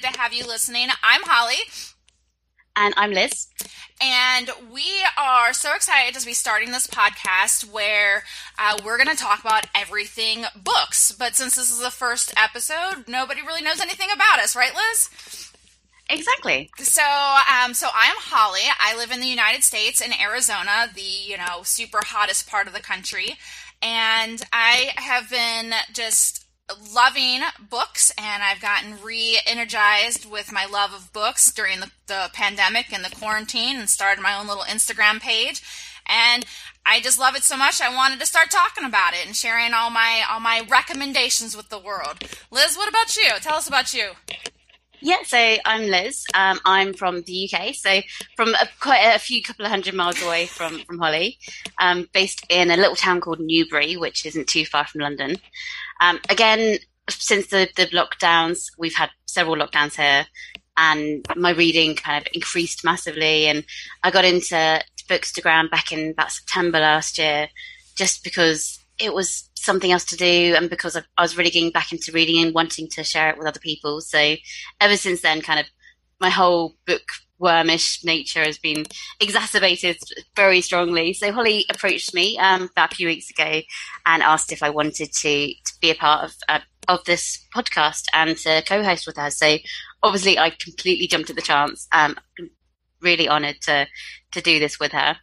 excited to have you listening. I'm Holly. And I'm Liz. And we are so excited to be starting this podcast where uh, we're going to talk about everything books. But since this is the first episode, nobody really knows anything about us, right, Liz? Exactly. So, um, so I'm Holly. I live in the United States in Arizona, the you know super hottest part of the country, and I have been just loving books and I've gotten re-energized with my love of books during the, the pandemic and the quarantine and started my own little Instagram page and I just love it so much I wanted to start talking about it and sharing all my all my recommendations with the world. Liz, what about you? Tell us about you. Yeah, so I'm Liz. Um, I'm from the UK, so from a, quite a few couple of hundred miles away from from Holly, um, based in a little town called Newbury, which isn't too far from London. Um, again, since the, the lockdowns, we've had several lockdowns here, and my reading kind of increased massively. And I got into Bookstagram back in about September last year, just because it was something else to do, and because I, I was really getting back into reading and wanting to share it with other people. So ever since then, kind of my whole book wormish nature has been exacerbated very strongly. So Holly approached me um, about a few weeks ago and asked if I wanted to, to be a part of uh, of this podcast and to co-host with her. So obviously, I completely jumped at the chance. Um, really honoured to to do this with her.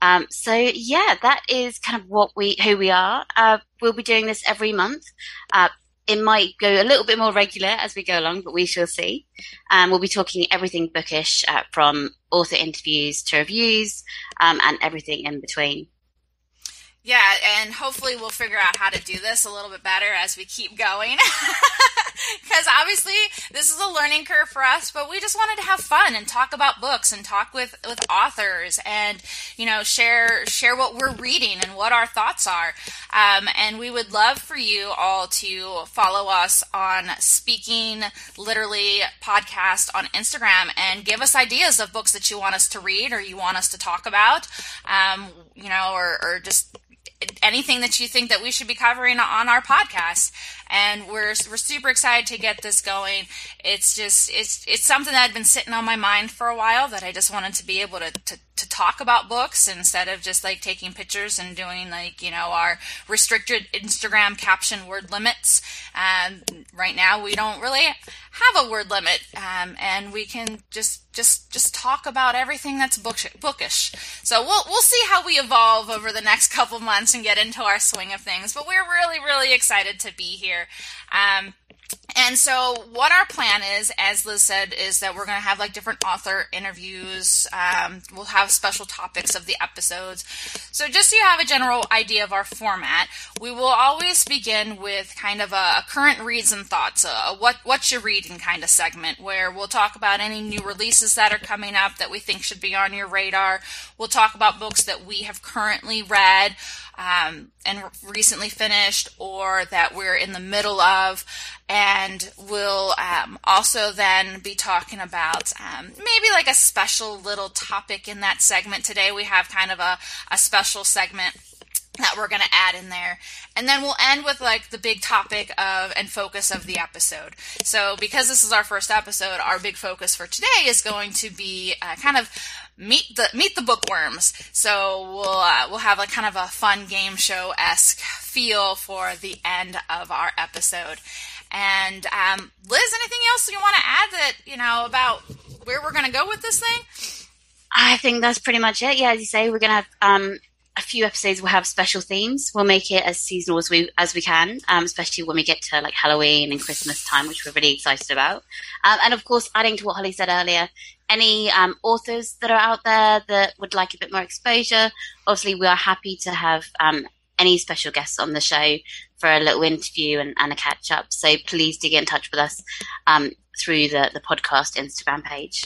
Um, so yeah, that is kind of what we who we are. Uh, we'll be doing this every month. Uh, it might go a little bit more regular as we go along, but we shall see. Um, we'll be talking everything bookish, uh, from author interviews to reviews, um, and everything in between. Yeah, and hopefully we'll figure out how to do this a little bit better as we keep going. Because obviously this is a learning curve for us, but we just wanted to have fun and talk about books and talk with, with authors and, you know, share share what we're reading and what our thoughts are. Um, and we would love for you all to follow us on Speaking Literally podcast on Instagram and give us ideas of books that you want us to read or you want us to talk about, um, you know, or, or just anything that you think that we should be covering on our podcast and we're we're super excited to get this going. It's just it's it's something that had been sitting on my mind for a while that i just wanted to be able to, to to talk about books instead of just like taking pictures and doing like you know our restricted instagram caption word limits. And right now we don't really have a word limit um, and we can just just just talk about everything that's bookish. So we'll we'll see how we evolve over the next couple months and get into our swing of things but we're really really excited to be here um, and so, what our plan is, as Liz said, is that we're going to have like different author interviews. Um, we'll have special topics of the episodes. So, just so you have a general idea of our format, we will always begin with kind of a, a current reads and thoughts, a, what what you reading kind of segment, where we'll talk about any new releases that are coming up that we think should be on your radar. We'll talk about books that we have currently read um, and recently finished or that we're in the middle of. And we'll um, also then be talking about um, maybe like a special little topic in that segment. Today we have kind of a, a special segment that we're going to add in there. And then we'll end with like the big topic of and focus of the episode. So because this is our first episode, our big focus for today is going to be uh, kind of meet the meet the bookworms. So we'll uh, we'll have a kind of a fun game show esque feel for the end of our episode. And um, Liz, anything else you want to add that you know about where we're going to go with this thing? I think that's pretty much it. Yeah, as you say, we're going to have um, a few episodes We'll have special themes. We'll make it as seasonal as we as we can, um, especially when we get to like Halloween and Christmas time, which we're really excited about. Um, and of course, adding to what Holly said earlier, any um, authors that are out there that would like a bit more exposure, obviously we are happy to have um, any special guests on the show for a little interview and, and a catch up. So please do get in touch with us um, through the the podcast Instagram page.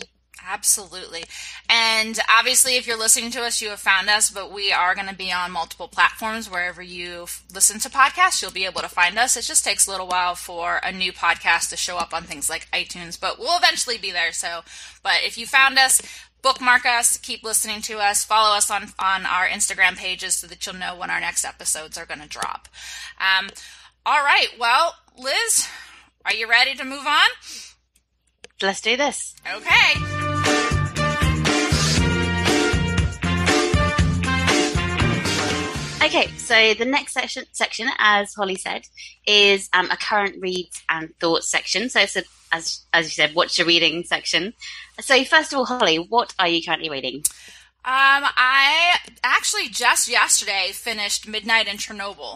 Absolutely. And obviously, if you're listening to us, you have found us, but we are going to be on multiple platforms. Wherever you listen to podcasts, you'll be able to find us. It just takes a little while for a new podcast to show up on things like iTunes, but we'll eventually be there. So, but if you found us, bookmark us, keep listening to us, follow us on, on our Instagram pages so that you'll know when our next episodes are going to drop. Um, all right. Well, Liz, Are you ready to move on? Let's do this. Okay. Okay, so the next section, section, as Holly said, is um, a current reads and thoughts section. So it's a, as as you said, what's your reading section. So first of all, Holly, what are you currently reading? Um, I actually just yesterday finished Midnight in Chernobyl.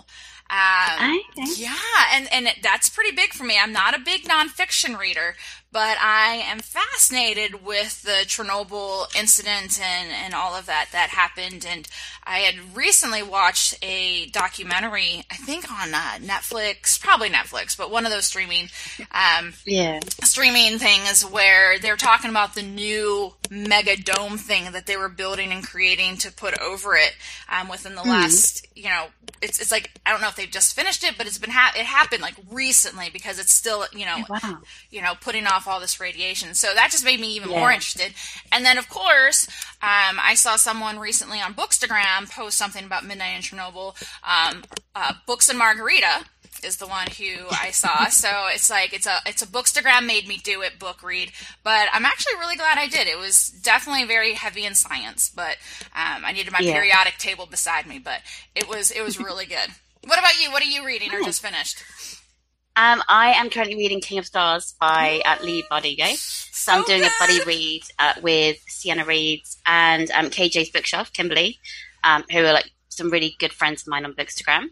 Um, yeah, and and it, that's pretty big for me. I'm not a big nonfiction reader, but I am fascinated with the Chernobyl incident and and all of that that happened. And I had recently watched a documentary, I think on uh, Netflix, probably Netflix, but one of those streaming um, Yeah. streaming things where they're talking about the new mega dome thing that they were building and creating to put over it um, within the last you know it's it's like I don't know if they've just finished it but it's been ha- it happened like recently because it's still you know Wow. you know putting off all this radiation. So that just made me even more interested. And then of course um, I saw someone recently on Bookstagram post something about Midnight in Chernobyl um, uh, Books and Margarita is the one who I saw. So it's like it's a it's a bookstagram made me do it book read, but I'm actually really glad I did. It was definitely very heavy in science, but um, I needed my Yeah. periodic table beside me. But it was it was really good. What about you? What are you reading or just finished? Um, I am currently reading King of Scars by uh, Leigh Bardugo. So I'm doing a buddy read uh, with Sienna Reads and um, KJ's Bookshelf, Kimberly, um, who are like some really good friends of mine on Bookstagram.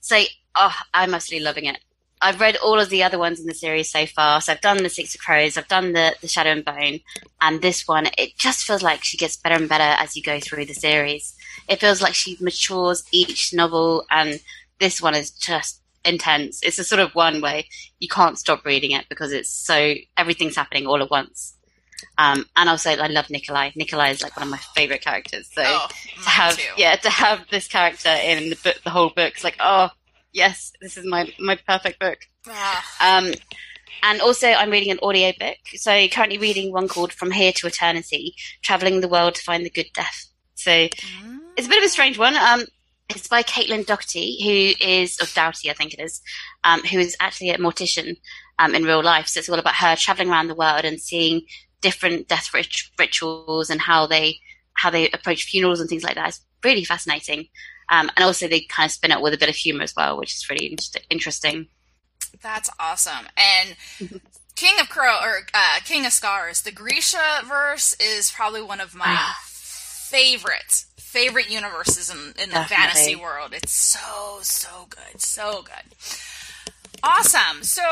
So oh, I'm absolutely loving it. I've read all of the other ones in the series so far. So I've done the Six of Crows, I've done the, the Shadow and Bone, and this one, it just feels like she gets better and better as you go through the series. It feels like she matures each novel, and this one is just intense. It's a sort of one way you can't stop reading it because it's so everything's happening all at once. Um, and also, I love Nikolai. Nikolai is like one of my favorite characters. So Oh, to have too. yeah to have this character in the book, the whole book, it's like oh yes, this is my my perfect book. Ah, Um, and also, I'm reading an audio book. So currently reading one called From Here to Eternity: Traveling the World to Find the Good Death. So mm. it's a bit of a strange one. Um, it's by Caitlin Doherty, who is, or Doughty, I think it is, um, who is actually a mortician um, in real life. So it's all about her traveling around the world and seeing different death rit- rituals and how they how they approach funerals and things like that. It's really fascinating. Um, and also, they kind of spin it with a bit of humor as well, which is really inter- interesting. That's awesome. And King of Crow or uh, King of Scars, the Grishaverse is probably one of my Ah. favorite favorite universes in, in the Definitely. fantasy world. It's so so good, so good. Awesome. So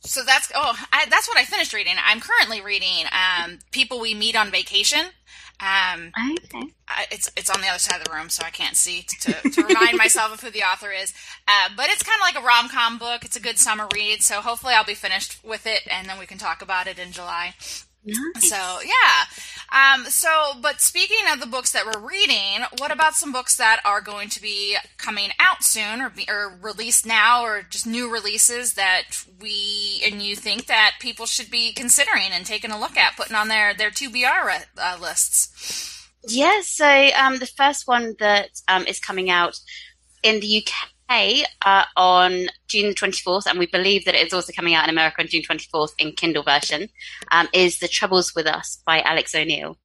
so that's oh I, that's what I finished reading. I'm currently reading um, People We Meet on Vacation. Um, Okay. I, it's it's on the other side of the room, so I can't see to, to remind myself of who the author is. Uh, but it's kind of like a rom com book. It's a good summer read, so hopefully I'll be finished with it, and then we can talk about it in July. Nice. So yeah. Um, so, but speaking of the books that we're reading, what about some books that are going to be coming out soon, or be, or released now, or just new releases that we and you think that people should be considering and taking a look at, putting on their their two BR re- uh, lists? Yeah, so um, the first one that um, is coming out in the UK uh, on June 24th, and we believe that it is also coming out in America on June 24th in Kindle version, um, is The Troubles with Us by Alix O'Neill.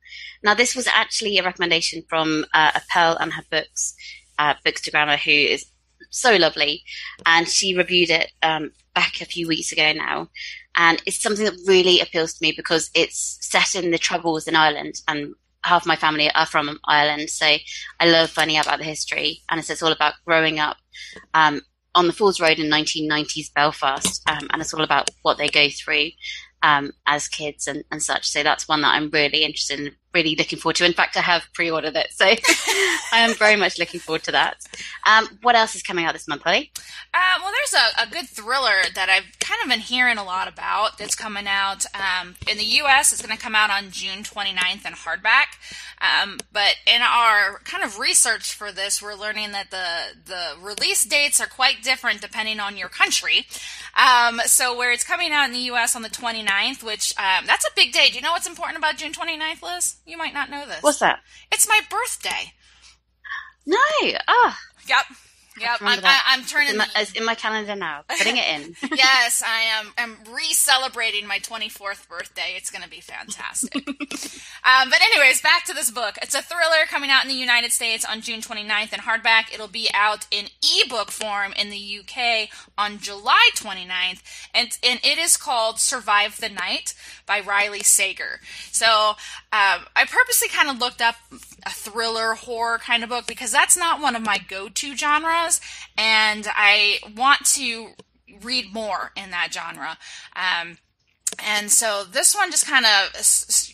Now, this was actually a recommendation from uh, Appel and her books, uh, grammar, who is so lovely, and she reviewed it um, back a few weeks ago now. And it's something that really appeals to me because it's set in the Troubles in Ireland, and half my family are from Ireland, so I love finding out about the history. And it's, it's all about growing up um, on the Falls Road in 1990s Belfast, um, and it's all about what they go through um, as kids and, and such. So that's one that I'm really interested in, really looking forward to. In fact, I have pre-ordered it, so I am very much looking forward to that. Um, what else is coming out this month, Holly? Uh, well, there's a, a good thriller that I've kind of been hearing a lot about that's coming out. Um, in the U.S., it's going to come out on June 29th in hardback. Um, but in our kind of research for this, we're learning that the the release dates are quite different depending on your country. Um, so where it's coming out in the U.S. on the 29th, which um, that's a big day. Do you know what's important about June 29th, Liz? You might not know this. What's that? It's my birthday. No. Ah, Yep. Yep, I'm, I, I'm turning. It's in, my, it's in my calendar now. Putting it in. yes, I am. I'm re-celebrating my 24th birthday. It's going to be fantastic. um, but anyways, back to this book. It's a thriller coming out in the United States on June 29th in hardback. It'll be out in ebook form in the UK on July 29th, and and it is called Survive the Night by Riley Sager. So um, I purposely kind of looked up a thriller horror kind of book because that's not one of my go-to genres, and I want to read more in that genre. Um, and so this one just kind of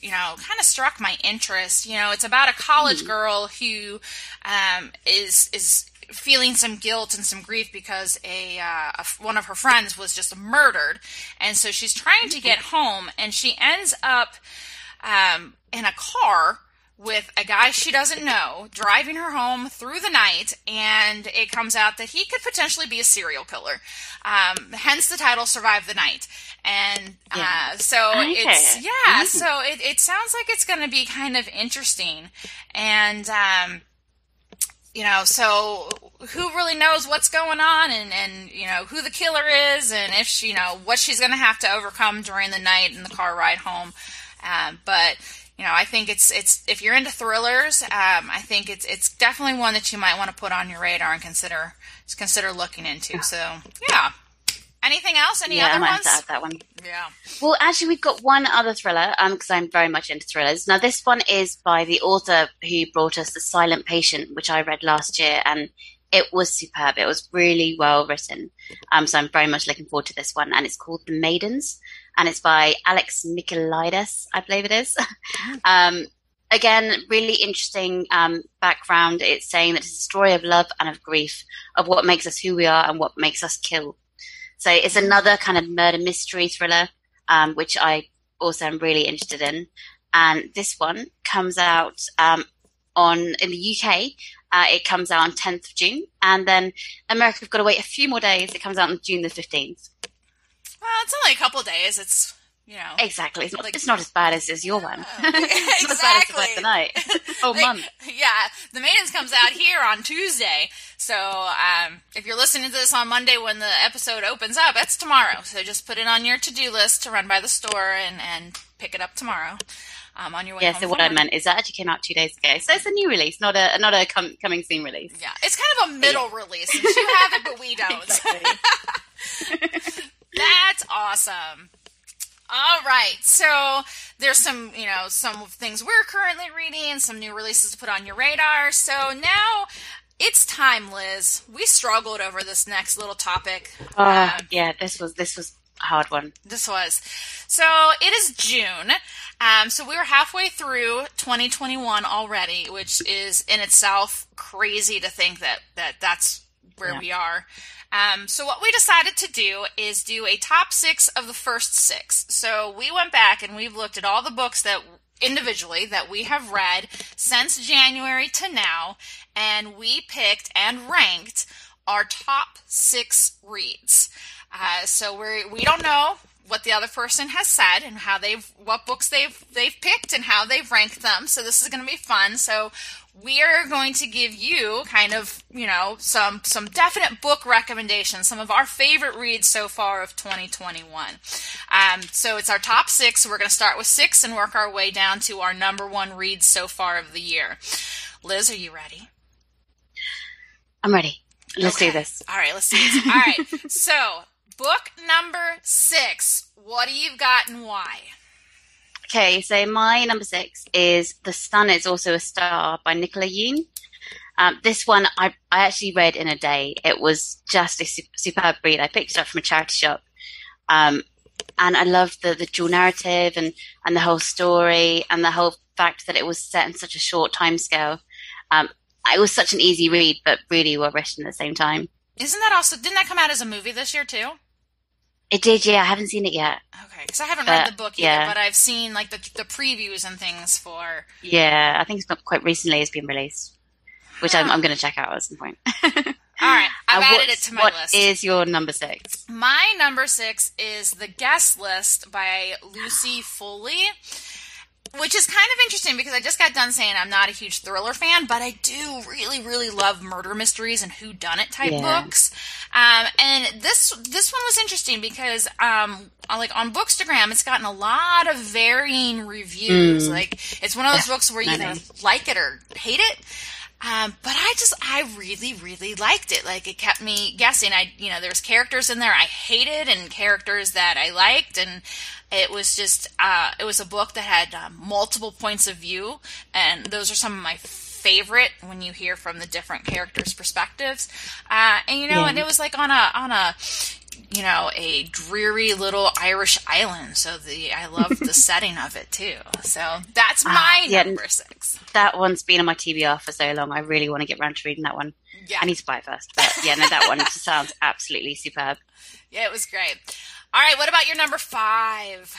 you know kind of struck my interest you know it's about a college hmm. girl who um, is is feeling some guilt and some grief because a, uh, a, one of her friends was just murdered and so she's trying to get home and she ends up um, in a car with a guy she doesn't know driving her home through the night, and it comes out that he could potentially be a serial killer. Um, hence the title "Survive the Night." And yeah. uh, so okay. it's yeah, mm-hmm. so it, it sounds like it's going to be kind of interesting, and um, you know, so who really knows what's going on, and and you know who the killer is, and if she, you know, what she's going to have to overcome during the night in the car ride home. Um, but you know, I think it's it's if you're into thrillers, um, I think it's it's definitely one that you might want to put on your radar and consider consider looking into. So yeah. Anything else? Any yeah, other I might ones? Have to add that one. Yeah. Well, actually, we've got one other thriller because um, I'm very much into thrillers. Now, this one is by the author who brought us The Silent Patient, which I read last year, and it was superb. It was really well written. Um, so I'm very much looking forward to this one, and it's called The Maidens and it's by Alex Michaelides, I believe it is. um, again, really interesting um, background. It's saying that it's a story of love and of grief, of what makes us who we are and what makes us kill. So it's another kind of murder mystery thriller, um, which I also am really interested in. And this one comes out um, on in the UK. Uh, it comes out on 10th of June, and then America, we've got to wait a few more days. It comes out on June the 15th. Well, it's only a couple days. It's you know exactly. It's not, like, it's not as bad as, as your one. it's exactly. not as bad as the night. Oh, like, month. Yeah, the maidens comes out here on Tuesday. So um, if you're listening to this on Monday when the episode opens up, that's tomorrow. So just put it on your to do list to run by the store and and pick it up tomorrow. Um, on your way. Yeah. so what I meant is that actually came out two days ago. So it's a new release, not a not a com- coming soon release. Yeah, it's kind of a middle yeah. release. you have it, but we don't. That's awesome. All right. So there's some, you know, some things we're currently reading, some new releases to put on your radar. So now it's time, Liz. We struggled over this next little topic. Uh, uh, yeah, this was this was a hard one. This was. So it is June. Um, so we were halfway through 2021 already, which is in itself crazy to think that that that's where yeah. we are. Um, so what we decided to do is do a top six of the first six. So we went back and we've looked at all the books that individually that we have read since January to now, and we picked and ranked our top six reads. Uh, so we we don't know what the other person has said and how they've what books they've they've picked and how they've ranked them. So this is going to be fun. So we are going to give you kind of you know some some definite book recommendations some of our favorite reads so far of 2021 um, so it's our top six. So we're going to start with six and work our way down to our number one reads so far of the year. Liz are you ready? I'm ready. Let's okay. do this. All right let's do this. All right. So book number six what do you got and why Okay, so my number six is The Sun is Also a Star by Nicola Yoon. Um, this one I, I actually read in a day. It was just a su- superb read. I picked it up from a charity shop. Um, and I loved the, the dual narrative and, and the whole story and the whole fact that it was set in such a short time scale. Um, it was such an easy read, but really well written at the same time. Isn't that also, didn't that come out as a movie this year too? It did, yeah. I haven't seen it yet. Okay, because I haven't but, read the book yet, yeah. but I've seen like the the previews and things for. Yeah, I think it's not quite recently it's been released, which huh. I'm, I'm going to check out at some point. All right, I've uh, added it to my what list. What is your number six? My number six is The Guest List by Lucy Foley. Which is kind of interesting because I just got done saying I'm not a huge thriller fan, but I do really, really love murder mysteries and who done it type yeah. books. Um, and this this one was interesting because um, like on Bookstagram, it's gotten a lot of varying reviews. Mm. Like it's one of those yeah, books where you either like it or hate it. Um, but I just, I really, really liked it. Like it kept me guessing. I, you know, there's characters in there I hated and characters that I liked, and it was just, uh, it was a book that had uh, multiple points of view, and those are some of my favorite when you hear from the different characters' perspectives. Uh, and you know, yeah. and it was like on a on a you know a dreary little Irish island. So the I love the setting of it too. So that's ah, my yeah, number six. That one's been on my TBR for so long. I really want to get around to reading that one. Yeah. I need to buy it first, but yeah, no, that one sounds absolutely superb. Yeah, it was great. All right, what about your number five?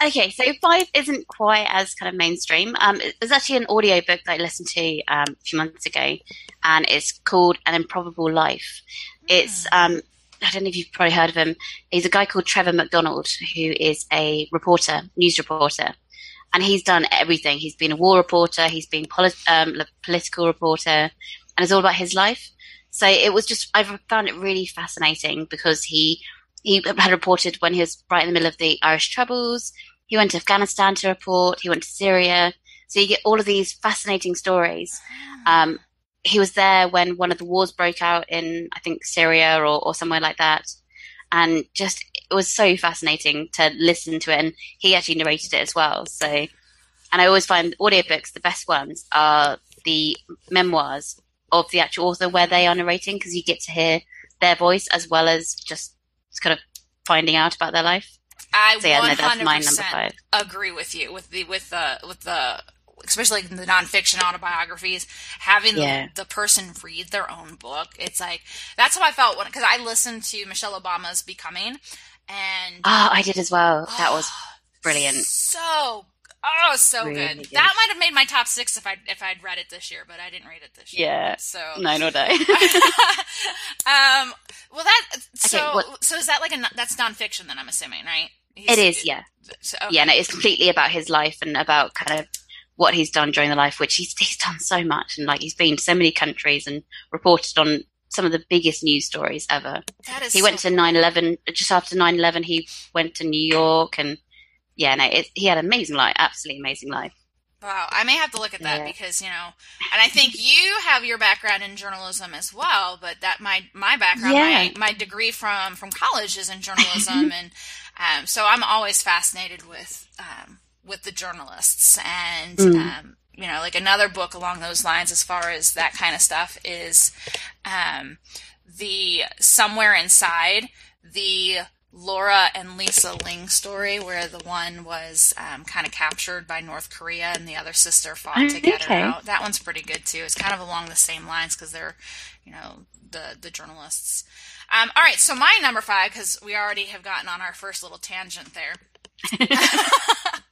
Okay, so five isn't quite as kind of mainstream. Um, it was actually an audio book that I listened to um, a few months ago, and it's called An Improbable Life. It's hmm. um, I don't know if you've probably heard of him. He's a guy called Trevor McDonald, who is a reporter, news reporter, and he's done everything. He's been a war reporter, he's been polit- um, a political reporter, and it's all about his life. So it was just I found it really fascinating because he he had reported when he was right in the middle of the Irish Troubles. He went to Afghanistan to report. He went to Syria. So you get all of these fascinating stories. Um, he was there when one of the wars broke out in, I think, Syria or, or somewhere like that. And just, it was so fascinating to listen to it. And he actually narrated it as well. So, and I always find audiobooks, the best ones are the memoirs of the actual author where they are narrating because you get to hear their voice as well as just kind of finding out about their life. I so yeah, 100% agree with you with the with the with the especially like the nonfiction autobiographies, having yeah. the, the, person read their own book. It's like that's how I felt when because I listened to Michelle Obama's Becoming, and oh, I did as well. That oh, was brilliant. So oh, so really good. good. That might have made my top six if I if I'd read it this year, but I didn't read it this year. Yeah. So no, or no. um. Well, that so okay, so is that like a that's nonfiction? Then I'm assuming, right? He's, it is, yeah. So, okay. Yeah, no, it's completely about his life and about kind of what he's done during the life, which he's he's done so much, and like he's been to so many countries and reported on some of the biggest news stories ever. That is he so went to 9/11 just after 9/11. He went to New York, and yeah, no, it, he had an amazing life, absolutely amazing life. Wow, I may have to look at that yeah. because you know, and I think you have your background in journalism as well. But that my my background, yeah. my my degree from from college is in journalism, and um, so I'm always fascinated with um, with the journalists, and mm. um, you know, like another book along those lines, as far as that kind of stuff, is um, the Somewhere Inside the Laura and Lisa Ling story, where the one was um, kind of captured by North Korea and the other sister fought to oh, get her out. That one's pretty good too. It's kind of along the same lines because they're, you know, the the journalists. Um, all right, so my number five, because we already have gotten on our first little tangent there.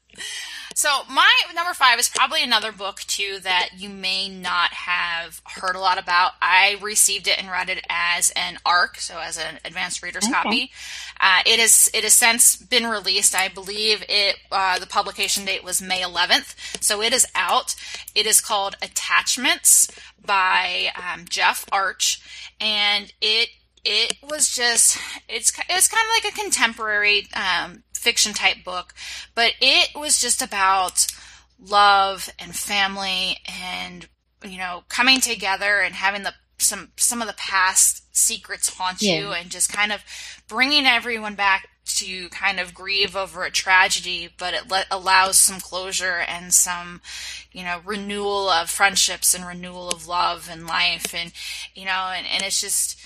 so my number five is probably another book too that you may not have heard a lot about. I received it and read it as an ARC, so as an advanced reader's okay. copy. Uh, it is it has since been released. I believe it uh, the publication date was May 11th, so it is out. It is called Attachments by um, Jeff Arch, and it it was just it's it's kind of like a contemporary um, fiction type book, but it was just about love and family and you know coming together and having the some some of the past secrets haunt yeah. you and just kind of bringing everyone back to kind of grieve over a tragedy, but it let, allows some closure and some, you know, renewal of friendships and renewal of love and life. And, you know, and, and it's just,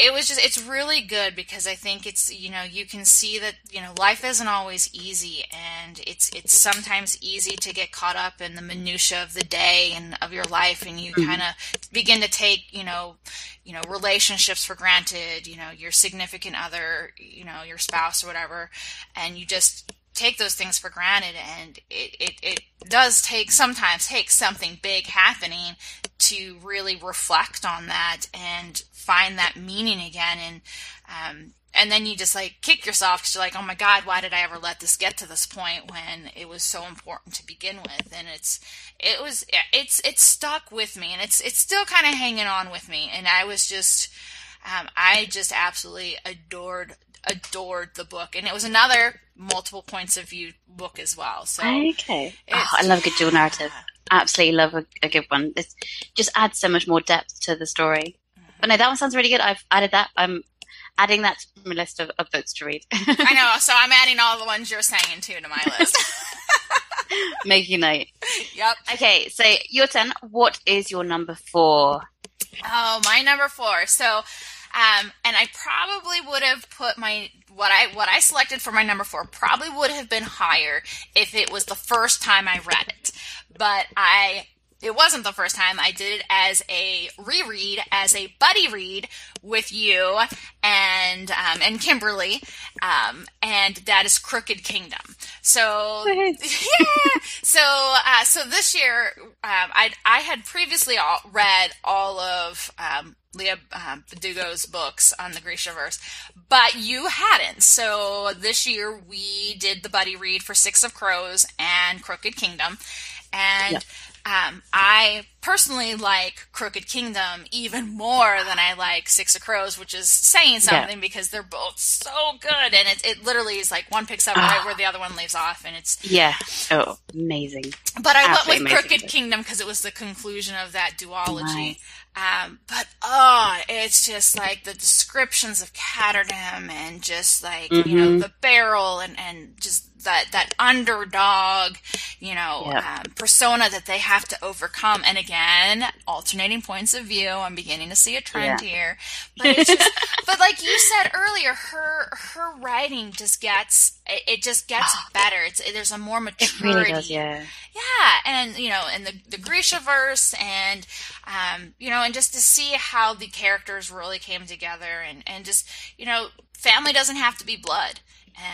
it was just it's really good because I think it's you know you can see that you know life isn't always easy and it's it's sometimes easy to get caught up in the minutia of the day and of your life and you mm-hmm. kind of begin to take you know you know relationships for granted you know your significant other you know your spouse or whatever and you just take those things for granted and it, it, it does take sometimes take something big happening to really reflect on that and find that meaning again. And um, and then you just like kick yourself because you're like oh my god why did i ever let this get to this point when it was so important to begin with? And it's it was it's it's stuck with me and it's it's still kind of hanging on with me. And i was just um, i just absolutely adored adored the book, and it was another multiple points of view book as well. So okay, oh, I love a good dual narrative. Absolutely love a, a good one. It just adds so much more depth to the story. Mm-hmm. But no, that one sounds really good. I've added that. I'm adding that to my list of, of books to read. I know. So I'm adding all the ones you're saying too to my list. Making note. Yep. Okay, so your turn. What is your number four? Oh, my number four. So um, and I probably would have put my what I what I selected for my number four probably would have been higher if it was the first time I read it. But I it wasn't the first time I did it as a reread, as a buddy read with you and um, and Kimberly, um, and that is Crooked Kingdom. So yeah, so uh, so this year um, I I had previously all, read all of um, Leigh um, books on the Grishaverse, but you hadn't. So this year we did the buddy read for Six of Crows and Crooked Kingdom, and. Yep um, I personally like Crooked Kingdom even more than I like Six of Crows, which is saying something yeah. because they're both so good, and it, it literally is like one picks up right ah. where the other one leaves off, and it's yeah, oh, amazing. But I went with Crooked Kingdom because it was the conclusion of that duology. Nice. Um, but oh, it's just like the descriptions of Ketterdam and just like mm-hmm. you know mm-hmm. the barrel and and just that that underdog, you know, yep. um, persona that they have to overcome. And again, alternating points of view. I'm beginning to see a trend yeah. here, but just, but like you said earlier, her her writing just gets it, it just gets better. It's there's a more maturity. It really does, yeah. Yeah, and you know, and the the Grishaverse, and um, you know, and just to see how the characters really came together, and and just you know, family doesn't have to be blood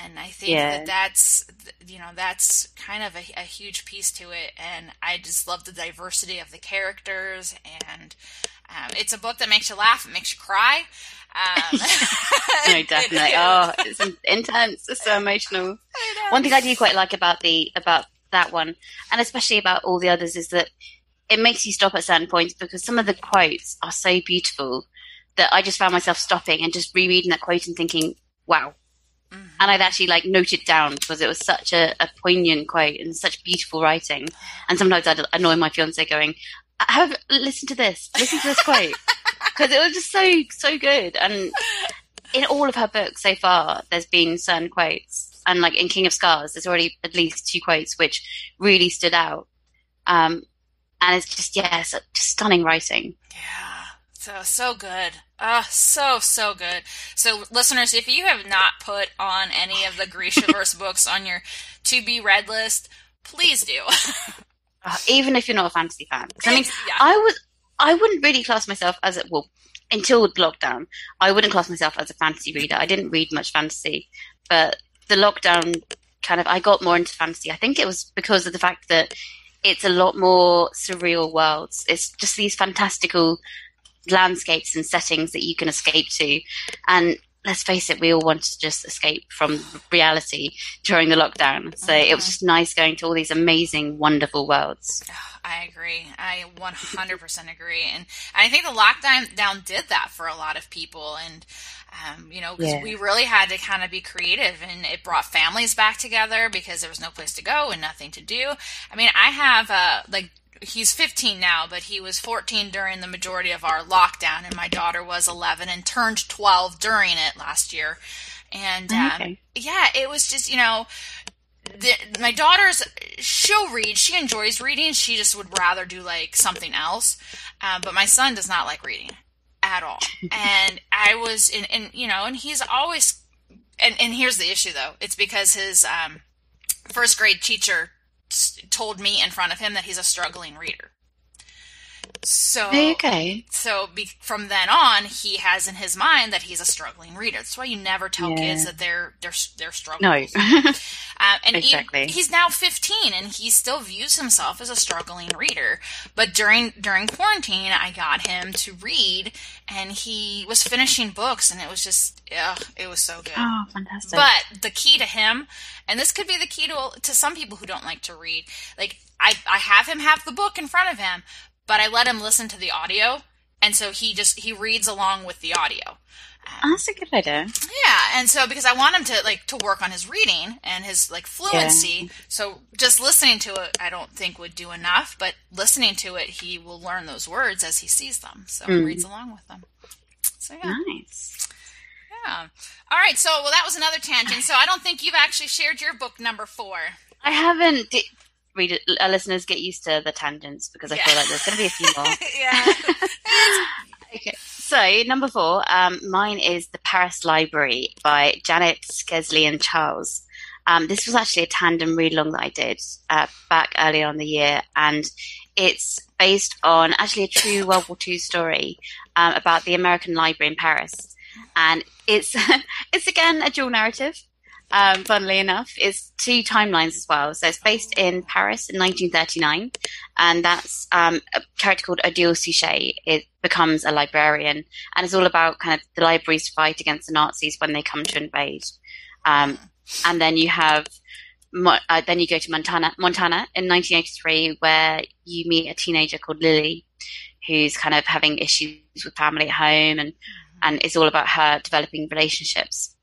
and I think yeah. that that's you know that's kind of a, a, huge piece to it, and I just love the diversity of the characters, and um, it's a book that makes you laugh, it makes you cry. Um, no, definitely. oh, it's intense. It's so emotional. One thing I do quite like about the about that one, and especially about all the others, is that it makes you stop at certain points because some of the quotes are so beautiful that I just found myself stopping and just rereading that quote and thinking, "Wow. And I'd actually like note it down because it was such a, a, poignant quote and such beautiful writing. And sometimes I'd annoy my fiance going, have listen to this, listen to this quote. Because it was just so, so good. And in all of her books so far, there's been certain quotes. And like in King of Scars, there's already at least two quotes which really stood out. Um, and it's just, yeah, just stunning writing. Yeah. So, so good. Ah, oh, so, so good. So, listeners, if you have not put on any of the Grishaverse books on your to be read list, please do. uh, even if you're not a fantasy fan. I mean, yeah. I was, I wouldn't really class myself as a, well, until lockdown, I wouldn't class myself as a fantasy reader. I didn't read much fantasy, but the lockdown kind of, I got more into fantasy. I think it was because of the fact that it's a lot more surreal worlds. It's just these fantastical landscapes and settings that you can escape to. And let's face it, we all wanted to just escape from reality during the lockdown. So it was just nice going to all these amazing, wonderful worlds. I agree. I 100% agree. And I think the lockdown did that for a lot of people. And, um, you know, because yeah. we really had to kind of be creative and it brought families back together because there was no place to go and nothing to do. I mean, I have, uh, like, he's 15 now, but he was 14 during the majority of our lockdown, and my daughter was 11 and turned 12 during it last year. And um, okay. yeah, it was just you know, the, my daughter's she'll read, she enjoys reading, she just would rather do like something else. Uh, but my son does not like reading at all, and I was in, and you know, and he's always. And, and here's the issue though. It's because his um, first grade teacher told me in front of him that he's a struggling reader. So Okay. so be, from then on, he has in his mind that he's a struggling reader. That's why you never tell Yeah. kids that they're they're they're struggling. No. Um, and he- he's now 15 and he still views himself as a struggling reader. But during during quarantine, I got him to read, and he was finishing books, and it was just, ugh, it was so good. oh, fantastic. But the key to him, and this could be the key to to some people who don't like to read. Like I, I have him have the book in front of him, but I let him listen to the audio, and so he just he reads along with the audio. Oh, that's a good idea. Yeah, and so because I want him to like to work on his reading and his like fluency, so just listening to it, I don't think would do enough. But listening to it, he will learn those words as he sees them, so he reads mm. along with them. So yeah, Nice. yeah. All right, so well, that was another tangent. So I don't think you've actually shared your book number four. I haven't. Read uh, listeners get used to the tangents because I Yeah. feel like there's going to be a few more. yeah. Okay, so number four, um, mine is The Paris Library by Janet Skeslien Charles. Um, this was actually a tandem read along that I did uh, back earlier on the year, and it's based on actually a true World War II story um, about the American Library in Paris, and it's it's again a dual narrative. Um, funnily enough, it's two timelines as well. So it's based in Paris in 1939, and that's um, a character called Odile Souchet. It becomes a librarian, and it's all about kind of the library's fight against the Nazis when they come to invade. Um, and then you have, uh, then you go to Montana, Montana in 1983, where you meet a teenager called Lily, who's kind of having issues with family at home, and and it's all about her developing relationships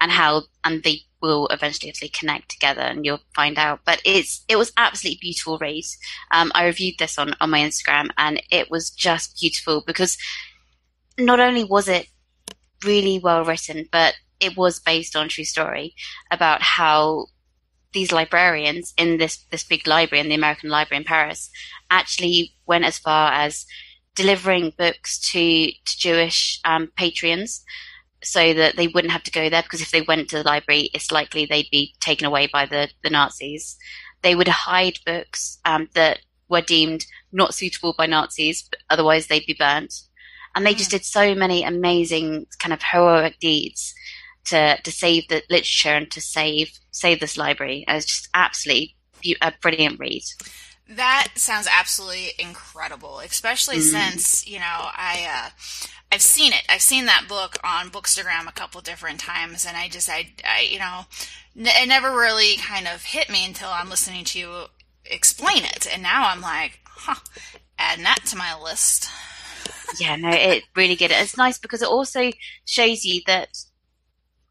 and how and they will eventually actually connect together and you'll find out. But it's it was absolutely beautiful read um, i reviewed this on on my instagram and it was just beautiful because not only was it really well written but it was based on true story about how these librarians in this this big library in the american library in paris actually went as far as delivering books to, to jewish um, patrons so that they wouldn't have to go there because if they went to the library, it's likely they'd be taken away by the, the Nazis. They would hide books um, that were deemed not suitable by Nazis, but otherwise they'd be burnt. And they just did so many amazing kind of heroic deeds to to save the literature and to save save this library. It was just absolutely a brilliant read. That sounds absolutely incredible, especially since you know I uh, I've seen it. I've seen that book on Bookstagram a couple different times, and I just I, I you know n- it never really kind of hit me until I'm listening to you explain it, and now I'm like, huh, adding that to my list. Yeah, no, it really good. It's nice because it also shows you that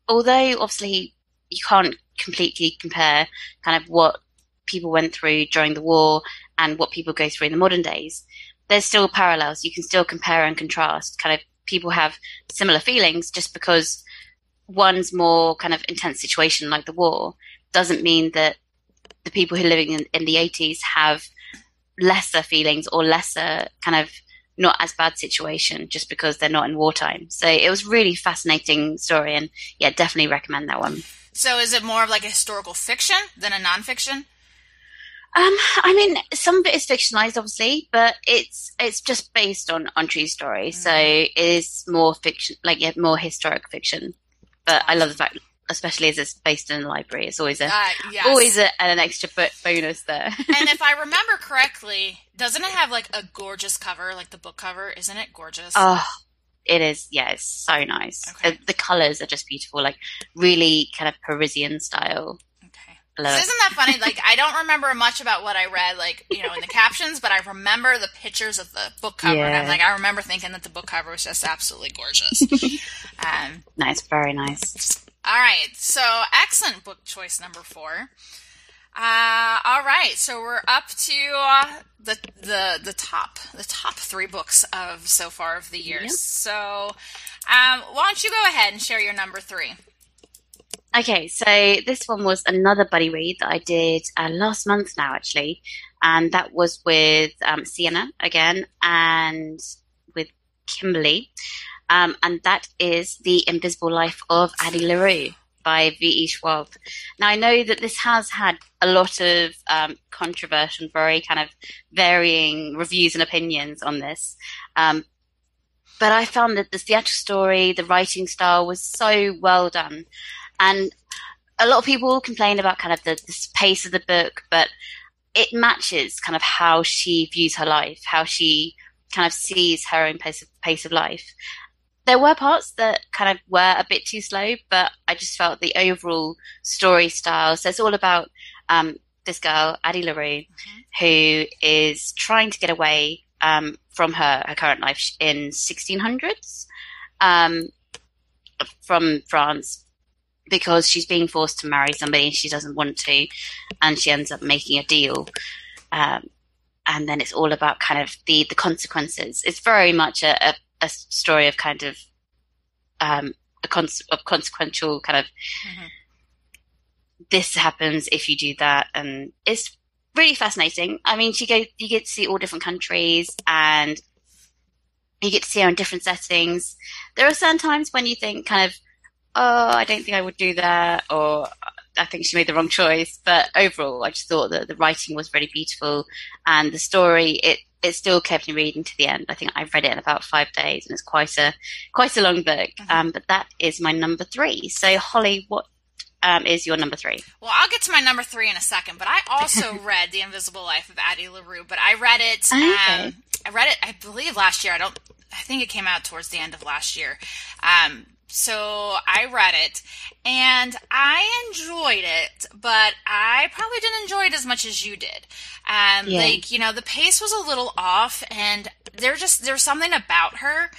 although obviously you can't completely compare kind of what people went through during the war and what people go through in the modern days, there's still parallels. You can still compare and contrast. Kind of people have similar feelings just because one's more kind of intense situation like the war doesn't mean that the people who are living in, in the 80s have lesser feelings or lesser kind of not as bad situation just because they're not in wartime. So it was really fascinating story and yeah, definitely recommend that one. So is it more of like a historical fiction than a nonfiction? Um, I mean, some of it is fictionalized, obviously, but it's it's just based on on true story, so it is more fiction, like yeah, more historic fiction. But I love the fact, especially as it's based in a library, it's always a Uh, yes. always a, an extra bo- bonus there. and if I remember correctly, doesn't it have like a gorgeous cover, like the book cover? Isn't it gorgeous? oh, it is. Yeah, it's so nice. Okay. The, the colors are just beautiful, like really kind of Parisian style. Love So isn't that funny? Like I don't remember much about what I read, like you know, in the captions, but I remember the pictures of the book cover, and I'm like, I remember thinking that the book cover was just absolutely gorgeous. um, Nice, very nice. all right, so excellent book choice number four. Uh, all right, so we're up to uh, the the the top the top three books of so far of the year. Yep. So, um, why don't you go ahead and share your number three? Okay, so this one was another buddy read that I did uh, last month now, actually, and that was with um, Sienna again and with Kimberly, um, and that is The Invisible Life of Addie LaRue by V.E. Schwab. Now, I know that this has had a lot of um, controversy and very kind of varying reviews and opinions on this. Um, but I found that the theatrical story, the writing style was so well done. And a lot of people complain about kind of the, the pace of the book, but it matches kind of how she views her life, how she kind of sees her own pace of, pace of life. There were parts that kind of were a bit too slow, but I just felt the overall story style. So it's all about um, this girl, Addie LaRue, mm-hmm. who is trying to get away um, from her, her current life in 1600s um, from France because she's being forced to marry somebody and she doesn't want to, and she ends up making a deal. Um, and then it's all about kind of the the consequences. It's very much a, a, a story of kind of um, a, con- a consequential kind of mm-hmm. this happens if you do that, and it's really fascinating. I mean, you go you get to see all different countries and you get to see her in different settings. There are certain times when you think kind of, oh, I don't think I would do that, or I think she made the wrong choice. But overall, I just thought that the writing was really beautiful, and the story it it still kept me reading to the end. I think I've read it in about five days, and it's quite a quite a long book. Mm-hmm. Um, but that is my number three. So Holly, what um, is your number three? Well, I'll get to my number three in a second, but I also read The Invisible Life of Addie LaRue, but I read it. Okay. Um, I read it, I believe, last year. I don't. I think it came out towards the end of last year. Um, so I read it and I enjoyed it, but I probably didn't enjoy it as much as you did. Um, yeah. like, you know, the pace was a little off and there just, there's something about her,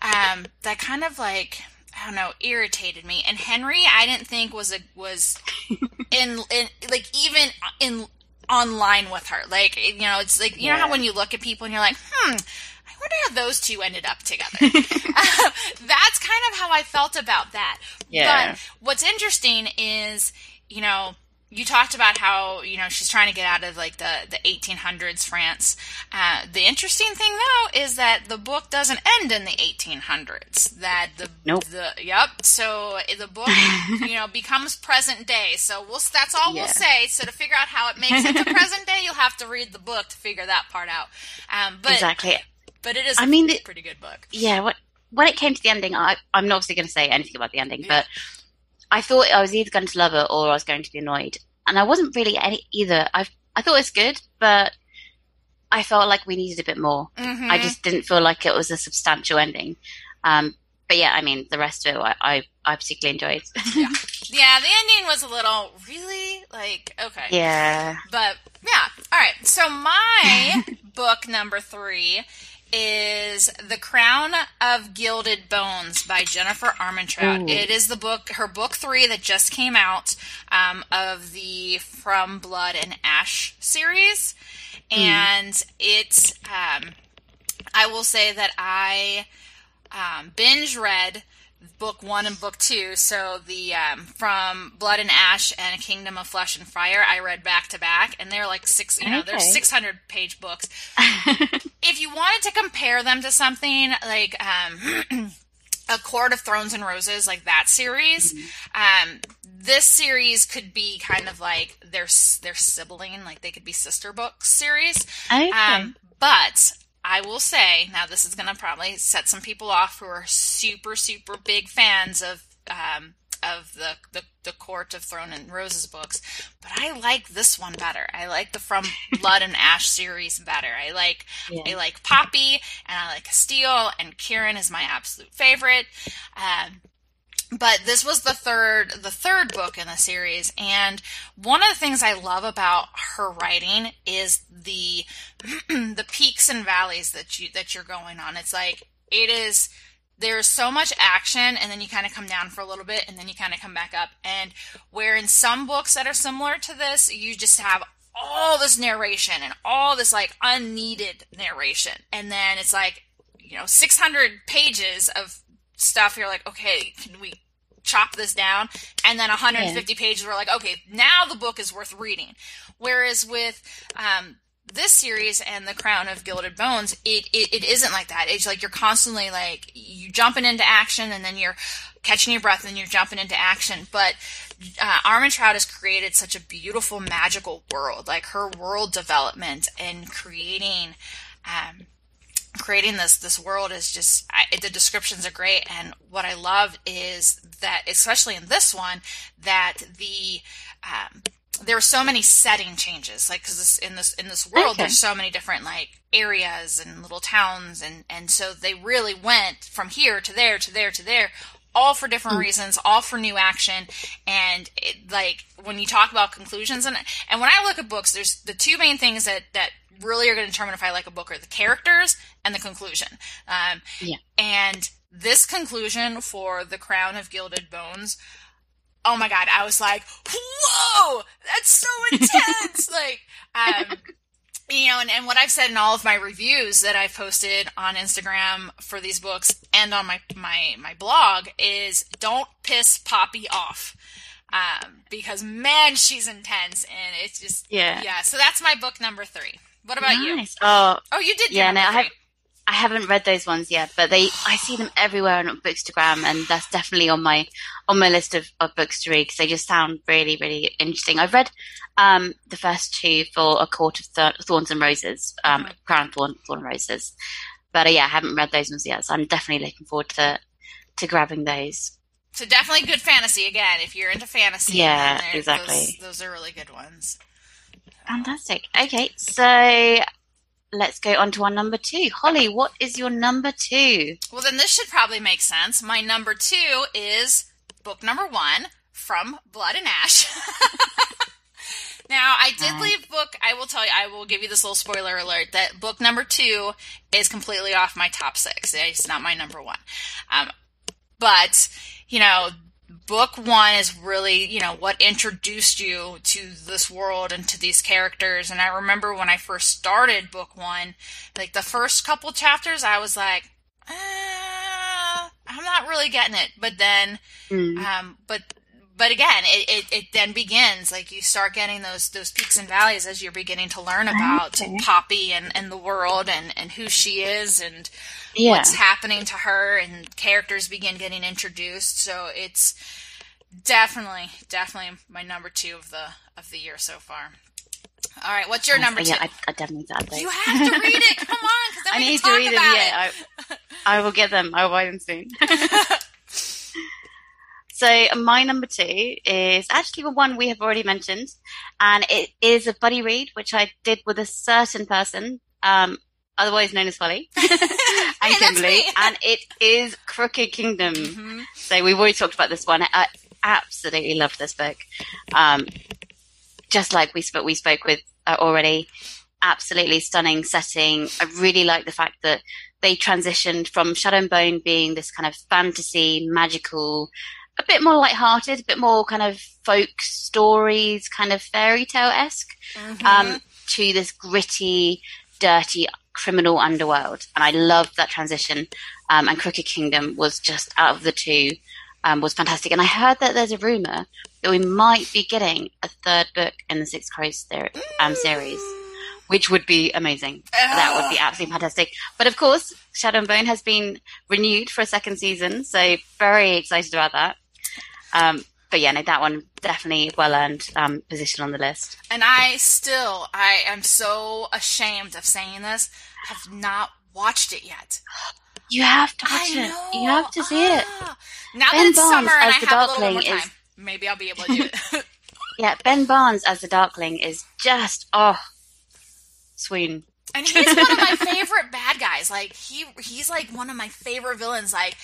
um, that kind of like, I don't know, irritated me. And Henry, I didn't think was a, was in, in, like, even in, online with her. Like, you know, it's like, you yeah. know how when you look at people and you're like, hmm, wonder how those two ended up together. that's kind of how I felt about that. Yeah. But what's interesting is, you know, you talked about how you know she's trying to get out of like the the 1800s France. Uh, the interesting thing though is that the book doesn't end in the 1800s. That the nope. the yep. So the book you know becomes present day. So we'll that's all yeah. we'll say. So to figure out how it makes it to present day, you'll have to read the book to figure that part out. Um, but exactly. But it is I mean, pretty good book. Yeah, what, when it came to the ending, I, I'm not obviously going to say anything about the ending, yeah. but I thought I was either going to love it or I was going to be annoyed. And I wasn't really any either. I I thought it was good, but I felt like we needed a bit more. Mm-hmm. I just didn't feel like it was a substantial ending. Um, but yeah, I mean, the rest of it, I, I, I particularly enjoyed. yeah. yeah, the ending was a little really like okay. Yeah. But yeah, all right. So my book number three is The Crown of Gilded Bones by Jennifer Armentrout. Ooh. It is the book, her book three that just came out um, of the From Blood and Ash series. Mm. And it's, um, I will say that I um, binge read book one and book two. So the um, from Blood and Ash and Kingdom of Flesh and Fire, I read back to back, and they're like six. You know, okay. they're six hundred page books. if you wanted to compare them to something like. Um, a Court of Thrones and Roses, like that series. Um, this series could be kind of like their their sibling, like they could be sister books series. Okay. Um, but I will say, now this is going to probably set some people off who are super, super big fans of um, of the, the, the Court of Thorn and Roses books, but I like this one better. I like the From Blood and Ash series better. I like yeah. I like Poppy and I like Casteel and Kieran is my absolute favorite. Um, but this was the third the third book in the series and one of the things i love about her writing is the the peaks and valleys that you that you're going on. It's like it is there's so much action and then you kind of come down for a little bit and then you kind of come back up. And where in some books that are similar to this you just have all this narration and all this like unneeded narration. And then it's like you know 600 pages of stuff you're like okay can we chop this down and then 150 yeah. pages we're like okay now the book is worth reading whereas with um, this series and the Crown of Gilded Bones, it, it, it isn't like that. It's like you're constantly like you jumping into action and then you're catching your breath and you're jumping into action. But uh, Armentrout has created such a beautiful, magical world. Like her world development and creating, um, creating this this world is just I, the descriptions are great. And what I love is that, especially in this one, that the um, there are so many setting changes like because in this in this world okay. there's so many different like areas and little towns and and so they really went from here to there to there to there all for different mm. reasons all for new action and it, like when you talk about conclusions and and when i look at books there's the two main things that that really are going to determine if i like a book are the characters and the conclusion um, yeah and this conclusion for the crown of gilded bones oh my god, I was like, whoa, that's so intense. like, um, you know, and, and what I've said in all of my reviews that I've posted on Instagram for these books and on my, my, my blog is don't piss Poppy off. Um, because man, she's intense and it's just, yeah. Yeah. So that's my book number three. What about nice. you? Oh, oh, you did. Yeah. No, I have, I haven't read those ones yet, but they I see them everywhere on Bookstagram, and that's definitely on my on my list of, of books to read because they just sound really really interesting. I've read um, the first two for A Court of Th- Thorns and Roses, um, mm-hmm. Crown of Thorn, Thorn and Roses, but uh, yeah, I haven't read those ones yet, so I'm definitely looking forward to to grabbing those. So definitely good fantasy again if you're into fantasy. Yeah, exactly. Those, those are really good ones. Fantastic. Okay, so let's go on to our number two. Holly, what is your number two? Well, then this should probably make sense. My number two is book number one from Blood and Ash. now, I did leave book, I will tell you, I will give you this little spoiler alert that book number two is completely off my top six. It's not my number one. Um, but, you know, book one is really, you know, what introduced you to this world and to these characters. And I remember when I first started book one, like the first couple chapters, I was like, uh, I'm not really getting it. But then, mm. um, but but again, it, it, it, then begins like you start getting those those peaks and valleys as you're beginning to learn ah, about okay. Poppy and, and the world and, and who she is and yeah. what's happening to her and characters begin getting introduced. So it's definitely, definitely my number two of the of the year so far. All right, what's your number yeah, two? I, I definitely got that. You have to read it. Come on, because I need to read them. Yeah, I, I, will get them. I will buy them soon. so my number two is actually the one we have already mentioned, and it is a buddy read, which I did with a certain person. Um, otherwise known as Holly and Kimberly, and it is Crooked Kingdom. Mm-hmm. So we've already talked about this one. I absolutely love this book. Um, just like we spoke, we spoke with uh, already. Absolutely stunning setting. I really like the fact that they transitioned from Shadow and Bone being this kind of fantasy, magical, a bit more light-hearted, a bit more kind of folk stories, kind of fairy tale esque, mm-hmm. um, to this gritty, dirty criminal underworld. And I loved that transition. Um, and Crooked Kingdom was just out of the two, um, was fantastic. And I heard that there's a rumor that we might be getting a third book in the Six Crows um, series, which would be amazing. That would be absolutely fantastic. But of course, Shadow and Bone has been renewed for a second season, so very excited about that. Um, but yeah, no, that one definitely well earned um, position on the list. And I still, I am so ashamed of saying this, have not watched it yet. You have to watch it. You have to see ah. it. Now ben that Barnes summer and I have a little more time, is, maybe I'll be able to do it. yeah, Ben Barnes as the Darkling is just oh, swoon. And he's one of my favorite bad guys. Like he he's like one of my favorite villains. Like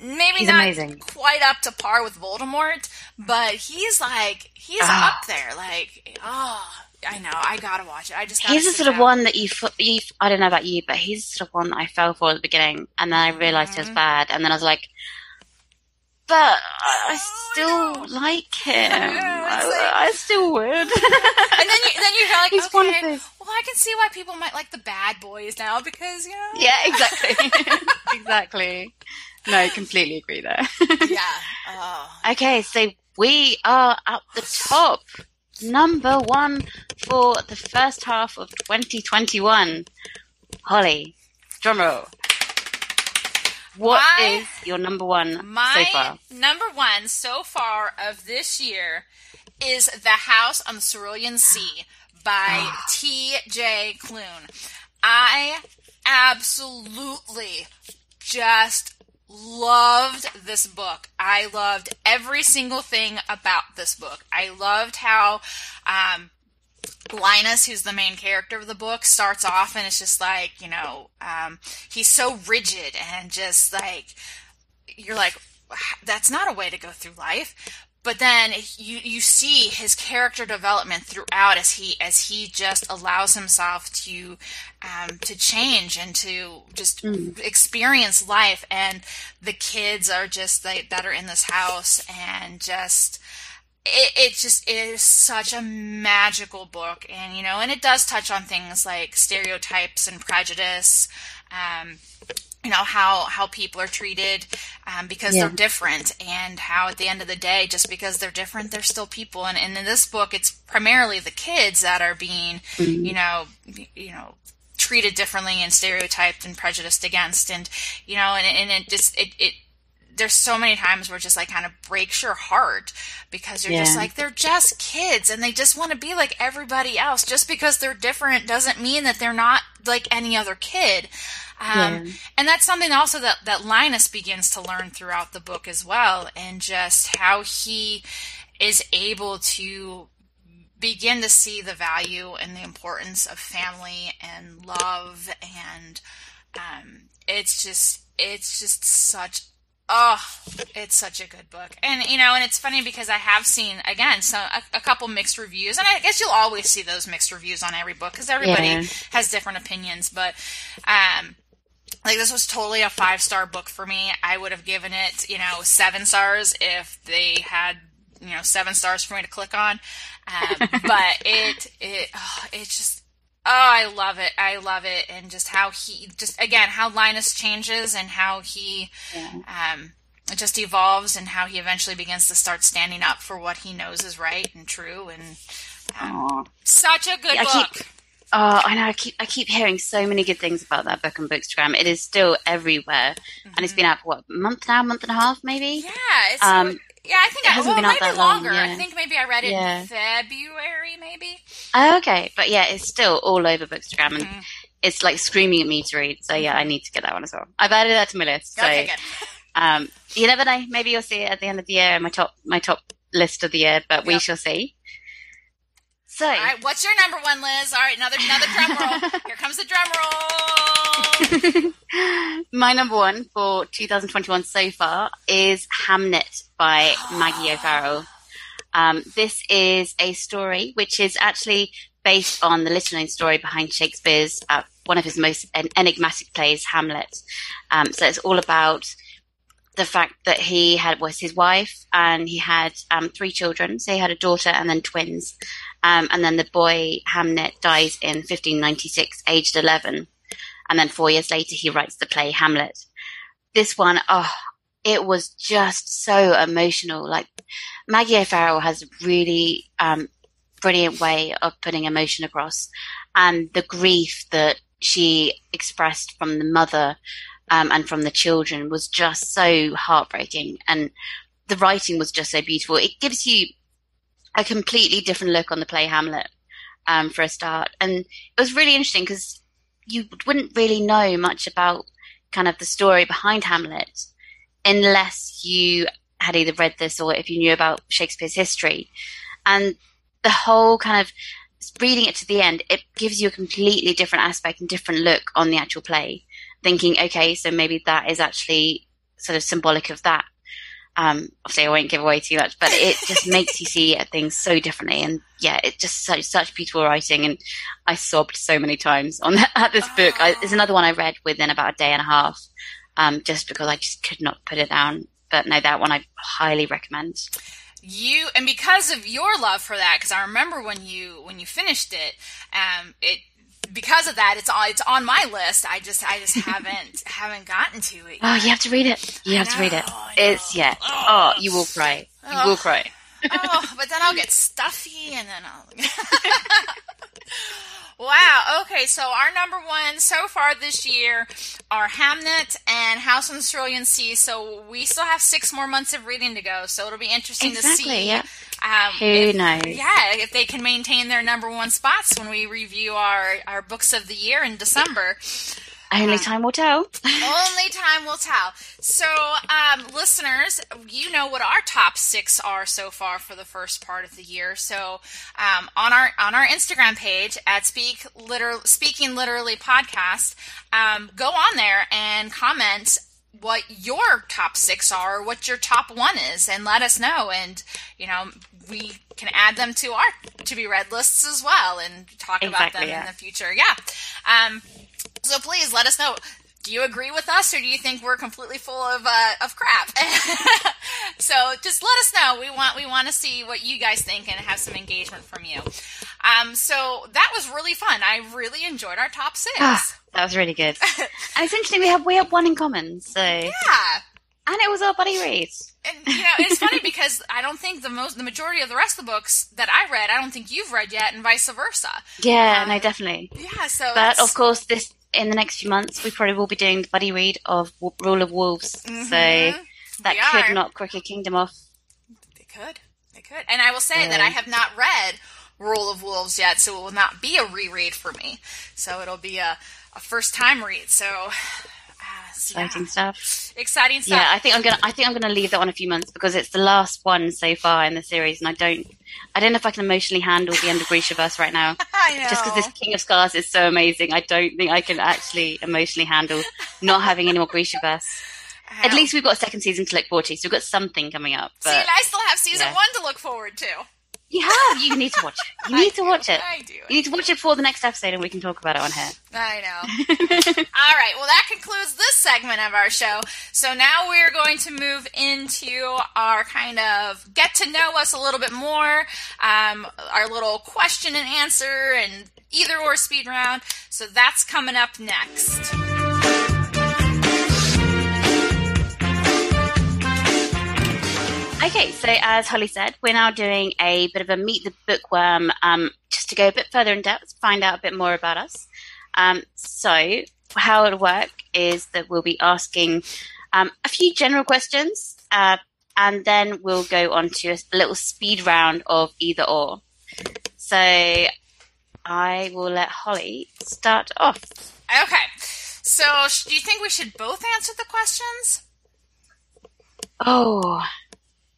maybe he's not amazing. quite up to par with Voldemort, but he's like he's oh. up there. Like oh, I know I gotta watch it. I just he's the sort of one that you, you. I don't know about you, but he's the sort of one that I fell for at the beginning, and then I realized mm-hmm. he was bad, and then I was like, but I still like him. I, like, I, still would. and then you then you are like, He's okay, well, I can see why people might like the bad boys now because you know. Yeah, exactly, exactly. No, I completely agree there. yeah. Oh. Okay, so we are at the top. number one for the first half of 2021. Holly, drumroll. What My- is your number one My so far? number one so far of this year is The House on the Cerulean Sea by T.J. Klune. I absolutely just loved this book. I loved every single thing about this book. I loved how um, Linus, who's the main character of the book, starts off and it's just like, you know, um, he's so rigid and just like, you're like, that's not a way to go through life. But then you you see his character development throughout as he as he just allows himself to um, to change and to just experience life. And the kids are just like that are in this house and just it, it just is such a magical book and you know and it does touch on things like stereotypes and prejudice um, you know how how people are treated um, because Yeah. they're different and how at the end of the day just because they're different they're still people and, and in this book it's primarily the kids that are being you know you know treated differently and stereotyped and prejudiced against and you know and, and it just it, it there's so many times where it just like kind of breaks your heart because you're just like they're just kids and they just want to be like everybody else. Just because they're different doesn't mean that they're not like any other kid. Um, Yeah. and that's something also that, that linus begins to learn throughout the book as well and just how he is able to begin to see the value and the importance of family and love and um, it's just it's just such oh it's such a good book. And you know and it's funny because i have seen again so a, a couple mixed reviews and i guess you'll always see those mixed reviews on every book because everybody Yeah. has different opinions but um like this was totally a five star book for me. I would have given it you know seven stars if they had you know seven stars for me to click on. Um, but it it oh, it just oh i love it i love it and just how he just again how linus changes and how he um just evolves and how he eventually begins to start standing up for what he knows is right and true and Aw. such a good Yeah, I book keep- Oh, I know. I keep I keep hearing so many good things about that book on Bookstagram. It is still everywhere, and it's been out for what a month now, month and a half, maybe. yeah it's Um, yeah i think it I, hasn't well, been it out might be that long, longer i think maybe i read it Yeah. in february maybe Oh, okay, but yeah, it's still all over Bookstagram, and Mhm. it's like screaming at me to read. So yeah, I need to get that one as well. I've added that to my list. So okay good um, you never know. Maybe you'll see it at the end of the year in my top my top list of the year, but we shall see. So all right what's your number one liz all right another another drum roll here comes the drum roll My number one for 2021 so far is Hamnet by Maggie O'Farrell. Um, this is a story which is actually based on the little known story behind Shakespeare's, uh, one of his most en- enigmatic plays, Hamlet. Um, so it's all about the fact that he had was his wife and he had um, three children. So he had a daughter and then twins. Um, and then the boy Hamnet dies in 1596, aged 11 and then four years later he writes the play Hamlet. This one, oh, it was just so emotional. Like Maggie O'Farrell has a really um, brilliant way of putting emotion across, and the grief that she expressed from the mother um, and from the children was just so heartbreaking, and the writing was just so beautiful. It gives you a completely different look on the play Hamlet um, for a start, and it was really interesting because you wouldn't really know much about kind of the story behind Hamlet unless you had either read this or if you knew about Shakespeare's history. And the whole kind of reading it to the end, it gives you a completely different aspect and different look on the actual play. Thinking, okay, so maybe that is actually sort of symbolic of that. Um, obviously, I won't give away too much, but it just makes you see things so differently. And yeah, it's just such such beautiful writing, and I sobbed so many times on that, at this book. I, it's another one I read within about a day and a half, um, just because I just could not put it down. But no, that one I highly recommend. you and because of your love for that because i remember when you when you finished it um it because of that it's on it's on my list i just i just haven't haven't gotten to it Oh, you have to read it. You have to read it. It's know. yeah. Oh. Oh, you will cry. You will Oh. cry. oh, but then I'll get stuffy and then I'll. wow. Okay. So our number one so far this year are Hamnet and House on the Cerulean Sea. So we still have six more months of reading to go. So it'll be interesting exactly, to see. Yeah. Um, Who if, knows? Yeah, if they can maintain their number one spots when we review our, our books of the year in December. Only time will tell. Only time will tell. So, um, listeners, you know what our top six are so far for the first part of the year. So, um, on our on our Instagram page at Speak Liter- Speaking Literally Podcast, um, go on there and comment what your top six are, or what your top one is, and let us know. And you know, we can add them to our to be read lists as well, and talk about them yeah. in the future. Yeah. Um, so please let us know. Do you agree with us, or do you think we're completely full of uh, of crap? so just let us know. We want we want to see what you guys think and have some engagement from you. Um, so that was really fun. I really enjoyed our top six. Ah, that was really good. and it's interesting we have we have one in common. So yeah. and it was our buddy read. And you know, it's funny because I don't think the most, the majority of the rest of the books that I read, I don't think you've read yet, and vice versa. Yeah, Um, no, definitely. Yeah, so But it's- of course, this in the next few months, we probably will be doing the buddy read of w- Rule of Wolves. So Mhm. that We could are. knock Crooked Kingdom off. They could. They could. And I will say that I have not read Rule of Wolves yet, so it will not be a reread for me. So it'll be a, a first time read. So, yeah. Exciting stuff. exciting stuff. Yeah, I think I'm gonna. I think I'm gonna leave that one a few months because it's the last one so far in the series, and I don't. I don't know if I can emotionally handle the end of Grishaverse right now. I know. Just because this King of Scars is so amazing, I don't think I can actually emotionally handle not having any more Grishaverse. I At least we've got a second season to look forward to, so we've got something coming up. See, But and I still have season yeah. one to look forward to. You have. You need to watch it. You need to watch it. I do. You need to watch it for the next episode, and we can talk about it on here. I know. All right. Well, that concludes this segment of our show. So now we're going to move into our kind of get to know us a little bit more, um, our little question and answer and either or speed round. So that's coming up next. Okay, so as Holly said, we're now doing a bit of a meet the bookworm, um, just to go a bit further in depth, find out a bit more about us. Um, so how it'll work is that we'll be asking um, a few general questions, uh, and then we'll go on to a little speed round of either or. So I will let Holly start off. Okay. So sh- do you think we should both answer the questions? Oh,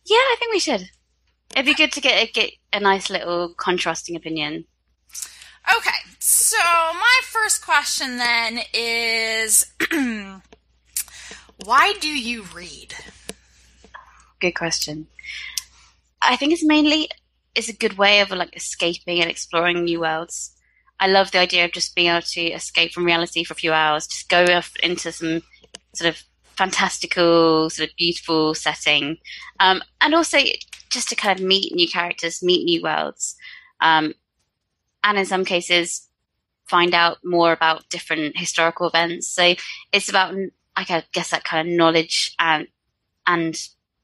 yeah, I think we should. It'd be good to get a, get a nice little contrasting opinion. Okay, so my first question then is why do you read? Good question. I think it's mainly it's a good way of like escaping and exploring new worlds. I love the idea of just being able to escape from reality for a few hours, just go off into some sort of fantastical, sort of beautiful setting, um, and also just to kind of meet new characters, meet new worlds, um, and in some cases find out more about different historical events. So it's about, I guess, that kind of knowledge and and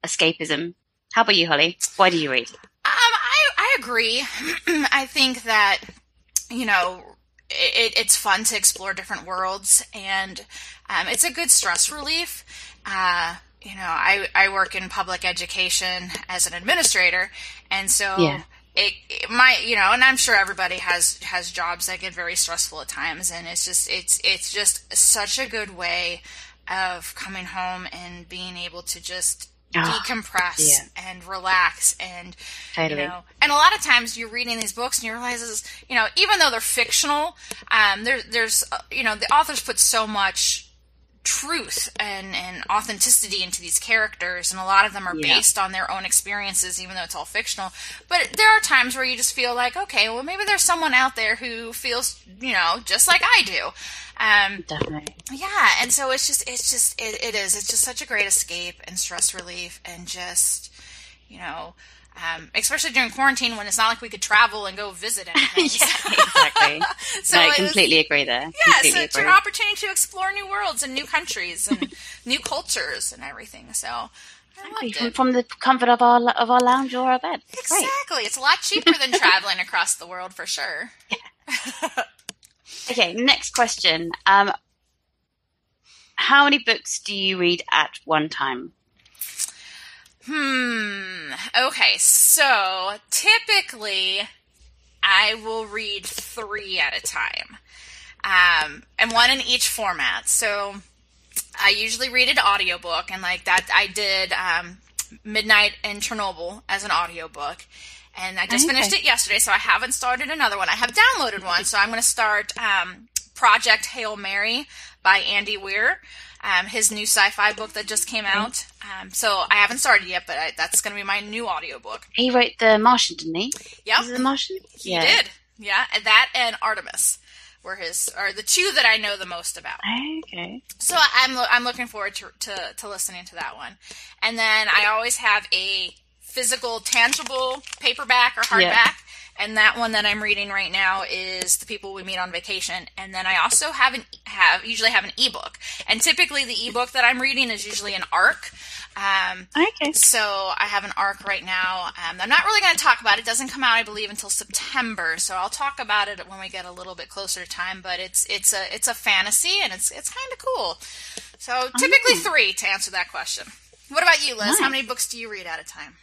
escapism. How about you, Holly? Why do you read? Um, I, I agree. I think that, you know, it, it's fun to explore different worlds and um, it's a good stress relief. Uh, you know, I, I work in public education as an administrator, and so Yeah. it, it might, you know, and I'm sure everybody has has jobs that get very stressful at times, and it's just it's it's just such a good way of coming home and being able to just Ah, decompress yeah. and relax and Totally. you know and a lot of times you're reading these books and you realize you know even though they're fictional um there, there's uh, you know the authors put so much truth and, and authenticity into these characters and a lot of them are Yeah. based on their own experiences even though it's all fictional but there are times where you just feel like okay well maybe there's someone out there who feels you know just like i do um, Definitely. yeah, and so it's just it's just it, it is it's just such a great escape and stress relief and just you know um, especially during quarantine when it's not like we could travel and go visit anything. yeah, exactly. so no, I it was- completely agree there. yeah, completely so it's agree. an opportunity to explore new worlds and new countries and new cultures and everything. So From, from, the comfort of our of our lounge or our bed. Exactly. Great. It's a lot cheaper than traveling across the world for sure. Yeah. okay, next question. Um, how many books do you read at one time? Hmm. Okay, so typically I will read three at a time, um, and one in each format. So I usually read an audiobook, and like that, I did um, Midnight in Chernobyl as an audiobook. And I just okay. finished it yesterday, so I haven't started another one. I have downloaded one, so I'm going to start um, Project Hail Mary by Andy Weir um, his new sci-fi book that just came out. Um, so I haven't started yet, but I, that's going to be my new audiobook. He wrote The Martian, didn't he? Yeah, The Martian. He yeah. did. Yeah, and that and Artemis were his are the two that I know the most about. Okay. So I'm I'm looking forward to, to, to listening to that one, and then I always have a physical, tangible paperback or hardback. Yeah and that one that I'm reading right now is The People We Meet on Vacation. And then I also have an have usually have an ebook, and typically the ebook that I'm reading is usually an arc. Um, okay. So I have an arc right now. Um, I'm not really going to talk about it. It doesn't come out, I believe, until September. So I'll talk about it when we get a little bit closer to time. But it's it's a it's a fantasy, and it's it's kind of cool. So typically oh. three to answer that question. What about you, Liz? Nice. How many books do you read at a time?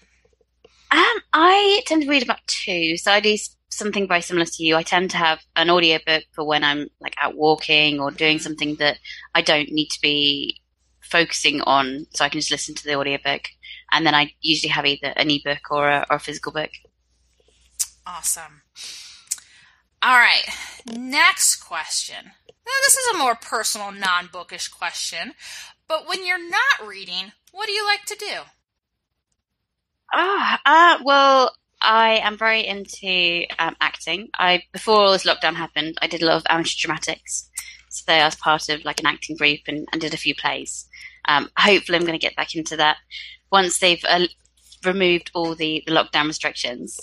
Um, I tend to read about two. So I do something very similar to you. I tend to have an audiobook for when I'm like out walking or doing something that I don't need to be focusing on, so I can just listen to the audiobook. And then I usually have either an ebook or a, or a physical book. Awesome. All right. Next question. Now, this is a more personal, non bookish question, but when you're not reading, what do you like to do? Ah, uh, well, I am very into um, acting. I before all this lockdown happened, I did a lot of amateur dramatics. So I was part of like an acting group and, and did a few plays. Um, hopefully, I'm going to get back into that once they've uh, removed all the, the lockdown restrictions.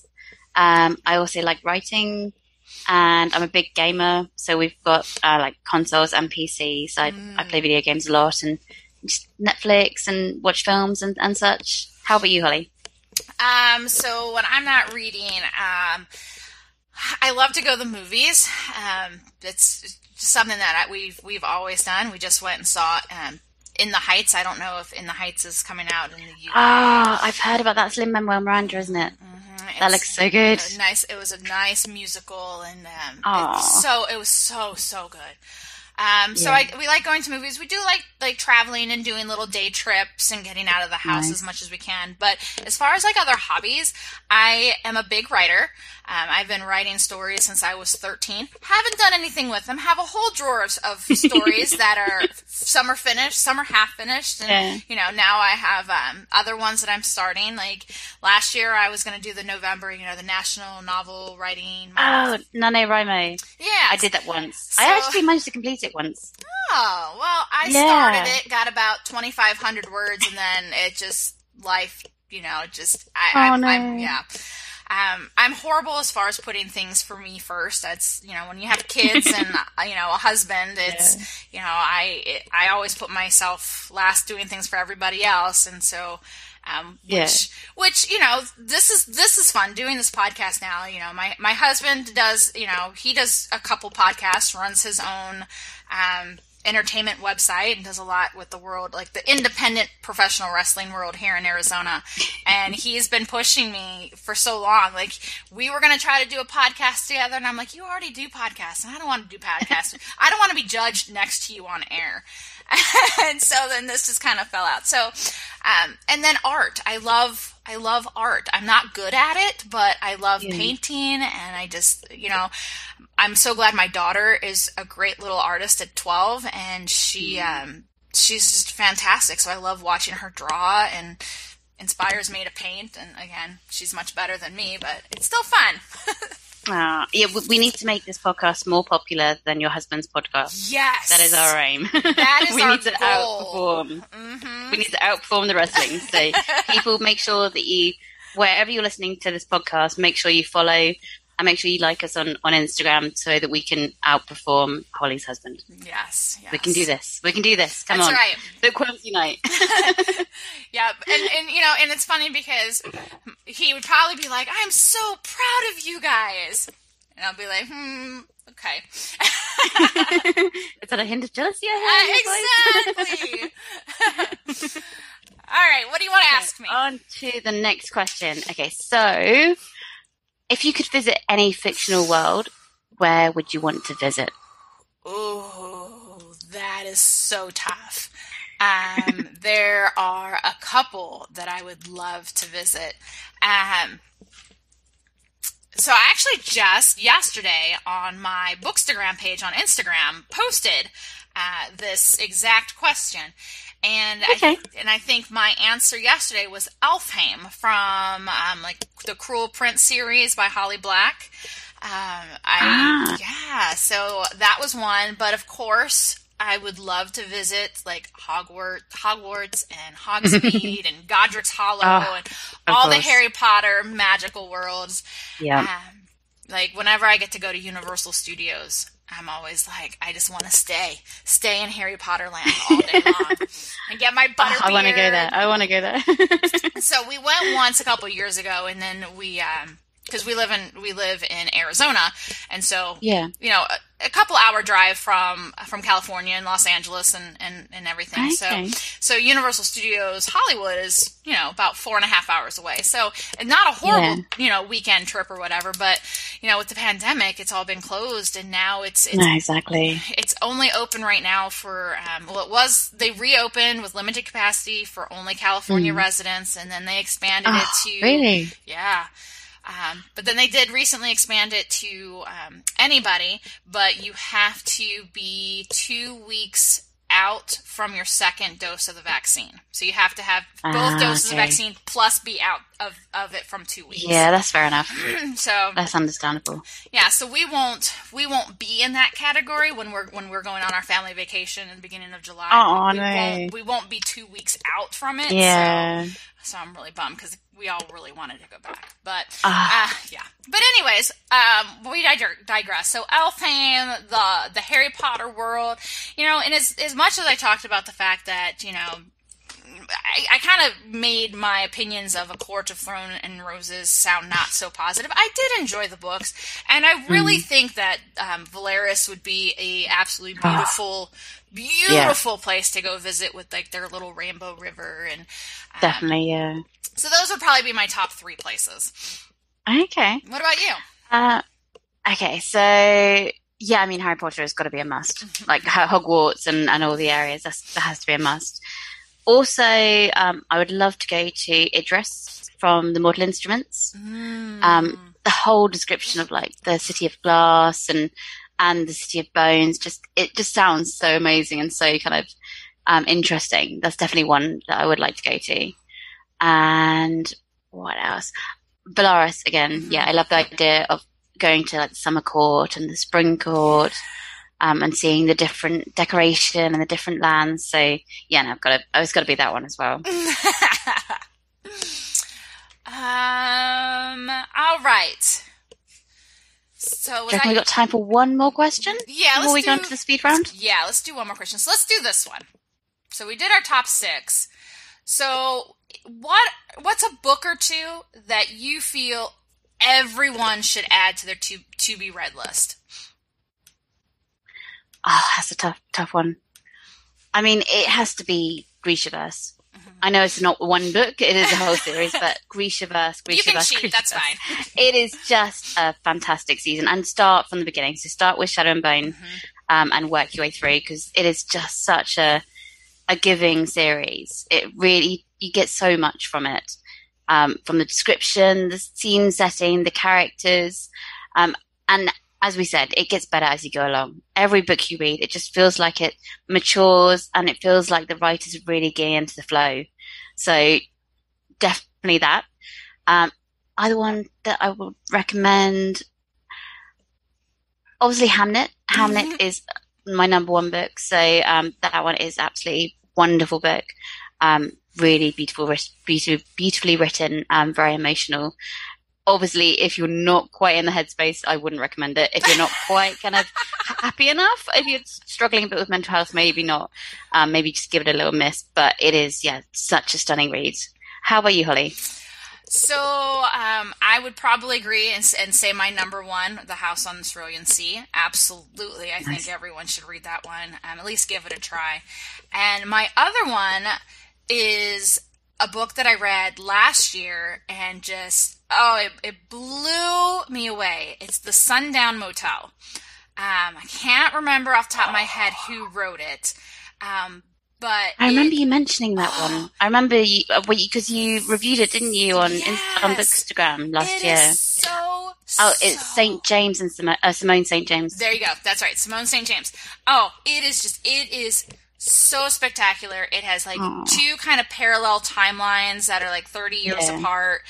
Um, I also like writing, and I'm a big gamer. So we've got uh, like consoles and PCs. I, mm. I play video games a lot and just Netflix and watch films and, and such. How about you, Holly? Um, so when I'm not reading, um, I love to go to the movies. Um, it's something that we've we've always done. We just went and saw um, In the Heights. I don't know if In the Heights is coming out in the UK. Ah, oh, I've heard about that. It's Lin Manuel Miranda, isn't it? Mm-hmm. That looks so good. Nice. It was a nice musical, and um, so it was so so good. Um, so yeah. I, we like going to movies. We do like like traveling and doing little day trips and getting out of the house nice. as much as we can. But as far as like other hobbies, I am a big writer. Um, I've been writing stories since I was 13. Haven't done anything with them. Have a whole drawer of, of stories that are some are finished, some are half finished, and yeah. you know now I have um, other ones that I'm starting. Like last year, I was going to do the November, you know, the National Novel Writing. Month. Oh, NaNoWriMo. Yeah, I did that once. So, I actually managed to complete it once. Oh well, I yeah. started it, got about 2,500 words, and then it just life, you know, just I, oh, I, no. I yeah. Um, I'm horrible as far as putting things for me first. That's you know when you have kids and uh, you know a husband, it's yeah. you know I it, I always put myself last doing things for everybody else, and so um, which, yeah. which you know this is this is fun doing this podcast now. You know my my husband does you know he does a couple podcasts, runs his own. Um, entertainment website and does a lot with the world, like the independent professional wrestling world here in Arizona. And he's been pushing me for so long. Like we were going to try to do a podcast together, and I'm like, you already do podcasts, and I don't want to do podcasts. I don't want to be judged next to you on air. and so then this just kind of fell out. So, um, and then art. I love I love art. I'm not good at it, but I love yeah. painting and I just, you know, I'm so glad my daughter is a great little artist at 12 and she mm-hmm. um she's just fantastic. So I love watching her draw and inspires me to paint and again, she's much better than me, but it's still fun. Uh, yeah, we need to make this podcast more popular than your husband's podcast. Yes, that is our aim. That is we our need to goal. outperform. Mm-hmm. We need to outperform the wrestling. So people, make sure that you, wherever you're listening to this podcast, make sure you follow and make sure you like us on, on Instagram so that we can outperform Holly's husband. Yes, yes. We can do this. We can do this. Come That's on. right. Bookworms unite. yeah, and, and you know, and it's funny because he would probably be like, "I'm so proud of you guys," and I'll be like, "Hmm, okay." Is that a hint of jealousy? I Uh, exactly. All right, what do you want to ask me? On to the next question. Okay, so if you could visit any fictional world, where would you want to visit? Oh, that is so tough. Um, there are a couple that I would love to visit. Um, so I actually just yesterday on my Bookstagram page on Instagram posted uh, this exact question, and Okay. I and I think my answer yesterday was Elfhame from um, like the Cruel Prince series by Holly Black. Um, I Ah. yeah, so that was one, but of course. I would love to visit like Hogwarts, Hogwarts and Hogsmeade and Godric's Hollow Ah, and all the. Harry Potter magical worlds. Yeah. Um, like whenever I get to go to Universal Studios, I'm always like, I just want to stay, stay in Harry Potter land all day long, and get my butter. Oh, I want to go there. I want to go there. So we went once a couple years ago, and then we, um, because we live in we live in Arizona, and so yeah. you know a, a couple hour drive from from California and Los Angeles and and, and everything. Okay. So so Universal Studios Hollywood is you know about four and a half hours away. So not a horrible you know weekend trip or whatever, but you know with the pandemic, it's all been closed, and now it's it's No, exactly. it's only open right now for um, well it was they reopened with limited capacity for only california residents and then they expanded Oh, it to really? yeah um, but then they did recently expand it to um, anybody but you have to be two weeks out from your second dose of the vaccine so you have to have both Ah, doses of okay. vaccine plus be out of, of it from two weeks Yeah, that's fair enough. so That's understandable. yeah, so we won't we won't be in that category when we're when we're going on our family vacation in the beginning of July. Aw, we, no. won't, we won't be two weeks out from it. so- Yeah. So, I'm really bummed because we all really wanted to go back, but Ah. uh, yeah. But anyways, um, we digress. So Elfhame, the the Harry Potter world, you know, and as as much as I talked about the fact that you know I, I kind of made my opinions of A Court of Thorn and Roses sound not so positive. I did enjoy the books, and I really think that um, Velaris would be a absolutely beautiful, beautiful place to go visit with like their little rainbow river, and um, Definitely, yeah. so those would probably be my top three places. Okay. What about you? Uh, okay, so yeah, I mean Harry Potter has got to be a must. Mm-hmm. Like Hogwarts and, and all the areas, that has to be a must. Also, um, I would love to go to Idris from the Mortal Instruments. Mm. Um, the whole description of like the city of glass and and the city of bones, just it just sounds so amazing and so kind of um, interesting. That's definitely one that I would like to go to. And what else? Velaris again. Mhm. Yeah, I love the idea of going to like the summer court and the spring court. Um, and seeing the different decoration and the different lands. So yeah, no, I've got to, I've got to be that one as well. um. All right. So Do you was reckon I, we got time for one more question yeah, let's before we do, go into the speed round? Yeah, let's do one more question. So let's do this one. So we did our top six. So what what's a book or two that you feel everyone should add to their to to be read list? Oh, that's a tough, tough one. I mean, it has to be Grishaverse. Mm-hmm. I know it's not one book; it is a whole series. But Grishaverse, Grishaverse, you can cheat. That's fine. It is just a fantastic season, and start from the beginning. So start with Shadow and Bone, Mhm. um, and work your way through because it is just such a a giving series. It really you get so much from it, um, from the description, the scene setting, the characters, um, and as we said, it gets better as you go along. Every book you read, it just feels like it matures, and it feels like the writers are really getting into the flow. So definitely that. Um, other one that I would recommend, obviously Hamnet. Hamnet Mhm. is my number one book, so um, that one is absolutely wonderful book. Um, really beautiful, writ- beautiful, beautifully written, um, very emotional. Obviously, if you're not quite in the headspace, I wouldn't recommend it. If you're not quite kind of happy enough, if you're struggling a bit with mental health, maybe not. Um, maybe just give it a little miss. But it is, yeah, such a stunning read. How about you, Holly? So um, I would probably agree and, and, say my number one, The House on the Cerulean Sea. Absolutely, I think everyone should read that one. Um, at least give it a try. And my other one is a book that I read last year and just oh, it, it blew me away. It's The Sundown Motel. Um, I can't remember off the top of my head who wrote it, um, but I remember it, you mentioning that one. I remember you because uh, you reviewed it, didn't you, on yes, on Instagram last year? so oh, it's St James and Simone, uh, Simone St James. There you go. That's right, Simone St James. Oh, it is just it is so spectacular. It has like Aww. two kind of parallel timelines that are like 30 years yeah. apart.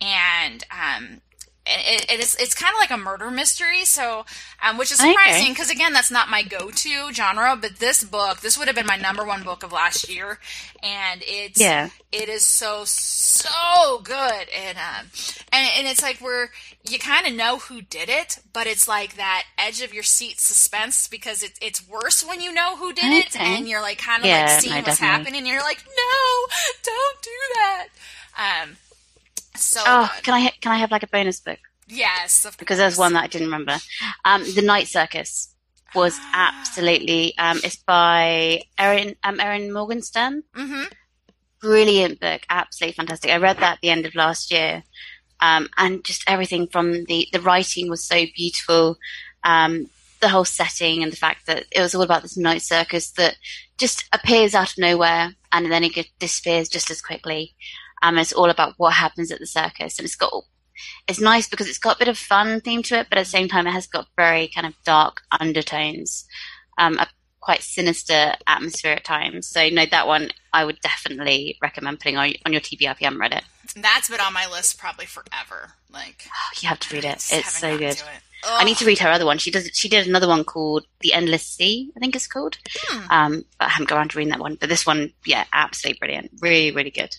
And, um, it, it is it's kind of like a murder mystery so um, which is surprising because okay. again that's not my go-to genre but this book this would have been my number one book of last year and it's yeah it is so so good and um and, and it's like where you kind of know who did it but it's like that edge of your seat suspense because it, it's worse when you know who did okay. it and you're like kind of yeah, like seeing what's definitely. happening and you're like no don't do that um so oh, good. can I can I have like a bonus book? Yes, because there's one that I didn't remember. Um, the Night Circus was absolutely. Um, it's by Erin um, Erin Morgenstern. Mm-hmm. Brilliant book, absolutely fantastic. I read that at the end of last year, um, and just everything from the the writing was so beautiful. Um, the whole setting and the fact that it was all about this night circus that just appears out of nowhere and then it disappears just as quickly. Um, it's all about what happens at the circus, and it's got it's nice because it's got a bit of fun theme to it, but at the same time, it has got very kind of dark undertones, um, a quite sinister atmosphere at times. So, no, that one I would definitely recommend putting on, on your TBR if you haven't read it. That's been on my list probably forever. Like, oh, you have to read it. It's so good. It. I need to read her other one. She does. She did another one called The Endless Sea, I think it's called. Hmm. Um, but I haven't got around to reading that one. But this one, yeah, absolutely brilliant. Really, really good.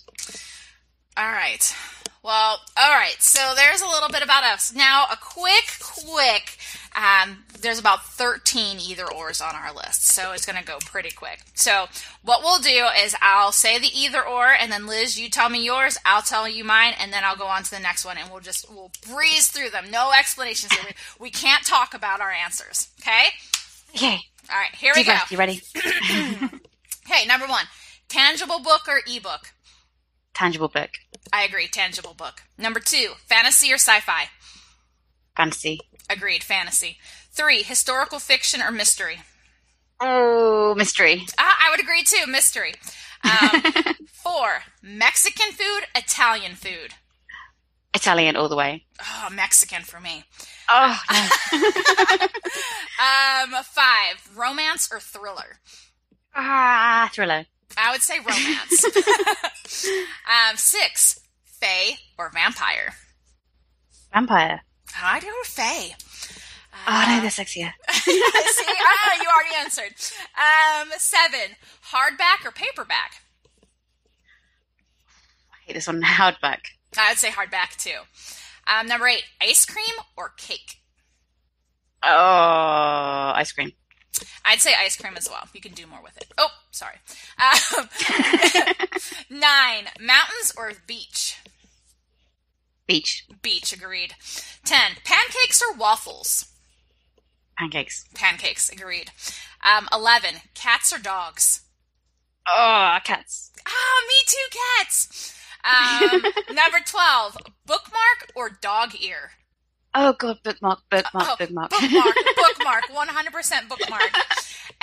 All right. Well, all right. So there's a little bit about us. Now, a quick, quick. Um, there's about 13 either ors on our list, so it's going to go pretty quick. So what we'll do is I'll say the either or, and then Liz, you tell me yours, I'll tell you mine, and then I'll go on to the next one, and we'll just we'll breeze through them. No explanations. we, we can't talk about our answers. Okay. Okay. All right. Here we go. You ready? okay. Number one: tangible book or ebook. Tangible book. I agree. Tangible book. Number two, fantasy or sci fi? Fantasy. Agreed. Fantasy. Three, historical fiction or mystery? Oh, mystery. Uh, I would agree too. Mystery. Um, four, Mexican food, Italian food? Italian all the way. Oh, Mexican for me. Oh, um, five, romance or thriller? Ah, thriller. I would say romance. um, six, Fae or vampire? Vampire. I do Fae. Uh, oh no, they're sexier. see, ah, you already answered. Um, seven, hardback or paperback? I hate this one. Hardback. I would say hardback too. Um, number eight, ice cream or cake? Oh, ice cream. I'd say ice cream as well. You can do more with it. Oh, sorry. Um, nine, mountains or beach? Beach. Beach, agreed. Ten, pancakes or waffles? Pancakes. Pancakes, agreed. Um, Eleven, cats or dogs? Oh, cats. Ah, oh, me too, cats. Um, number 12, bookmark or dog ear? Oh god, bookmark, bookmark, oh, bookmark. Bookmark, bookmark, 100% bookmark.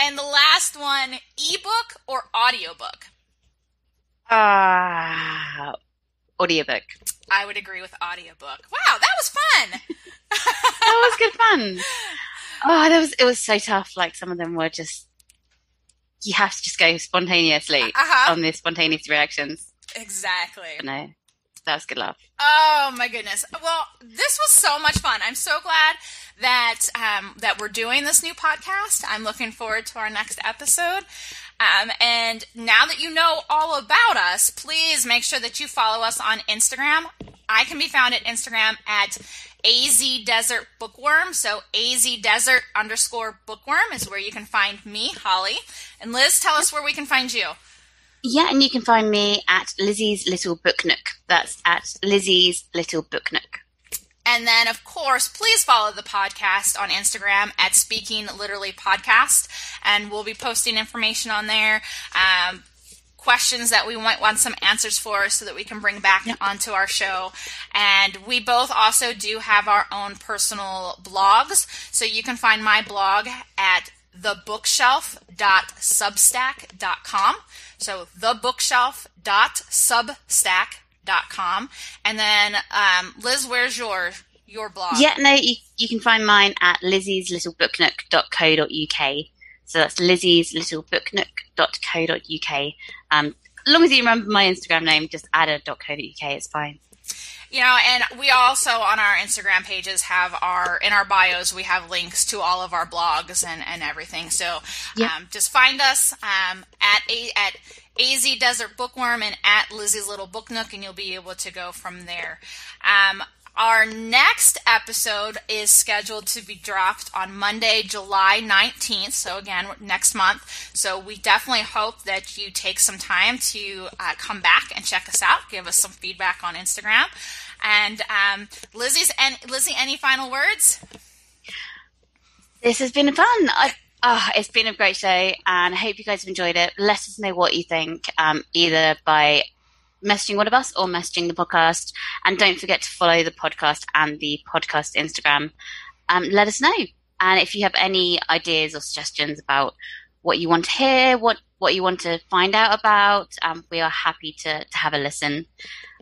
And the last one, ebook or audiobook? Uh, audiobook. I would agree with audiobook. Wow, that was fun. that was good fun. Oh, that was it was so tough. Like some of them were just you have to just go spontaneously uh-huh. on the spontaneous reactions. Exactly. No, that was good love. Oh my goodness! Well, this was so much fun. I'm so glad that um, that we're doing this new podcast. I'm looking forward to our next episode. Um, and now that you know all about us, please make sure that you follow us on Instagram. I can be found at Instagram at AZ Desert Bookworm. So AZ Desert underscore Bookworm is where you can find me, Holly. And Liz, tell us where we can find you. Yeah, and you can find me at Lizzie's Little Book Nook. That's at Lizzie's Little Book Nook. And then, of course, please follow the podcast on Instagram at Speaking Literally Podcast, and we'll be posting information on there. Um, questions that we might want some answers for so that we can bring back yep. onto our show. And we both also do have our own personal blogs. So you can find my blog at thebookshelf.substack.com. So thebookshelf.substack.com. And then, um, Liz, where's your your blog? Yeah, no, you, you can find mine at lizzie's little booknook.co.uk. So that's lizzie's little booknook.co.uk. Um, as long as you remember my Instagram name, just add a .co.uk, it's fine. You know, and we also on our Instagram pages have our in our bios we have links to all of our blogs and, and everything. So yep. um, just find us um, at a, at AZ Desert Bookworm and at Lizzie's Little Book Nook, and you'll be able to go from there. Um, our next episode is scheduled to be dropped on Monday, July 19th. So, again, next month. So, we definitely hope that you take some time to uh, come back and check us out, give us some feedback on Instagram. And um, Lizzie's, and Lizzie, any final words? This has been fun. I, oh, it's been a great show, and I hope you guys have enjoyed it. Let us know what you think, um, either by messaging one of us or messaging the podcast. And don't forget to follow the podcast and the podcast Instagram. Um, let us know. And if you have any ideas or suggestions about what you want to hear, what, what you want to find out about, um, we are happy to, to have a listen.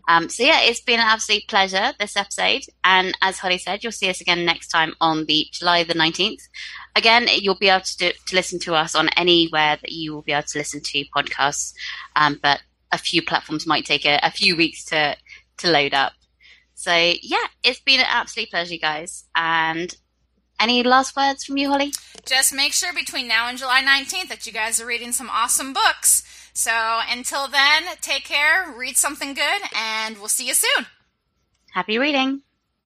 Um, so yeah, it's been an absolute pleasure this episode. And as Holly said, you'll see us again next time on the July the 19th. Again, you'll be able to, do, to listen to us on anywhere that you will be able to listen to podcasts. Um, but a few platforms might take a, a few weeks to to load up. So yeah, it's been an absolute pleasure, guys. And any last words from you, Holly? Just make sure between now and July 19th that you guys are reading some awesome books. So until then, take care, read something good, and we'll see you soon. Happy reading.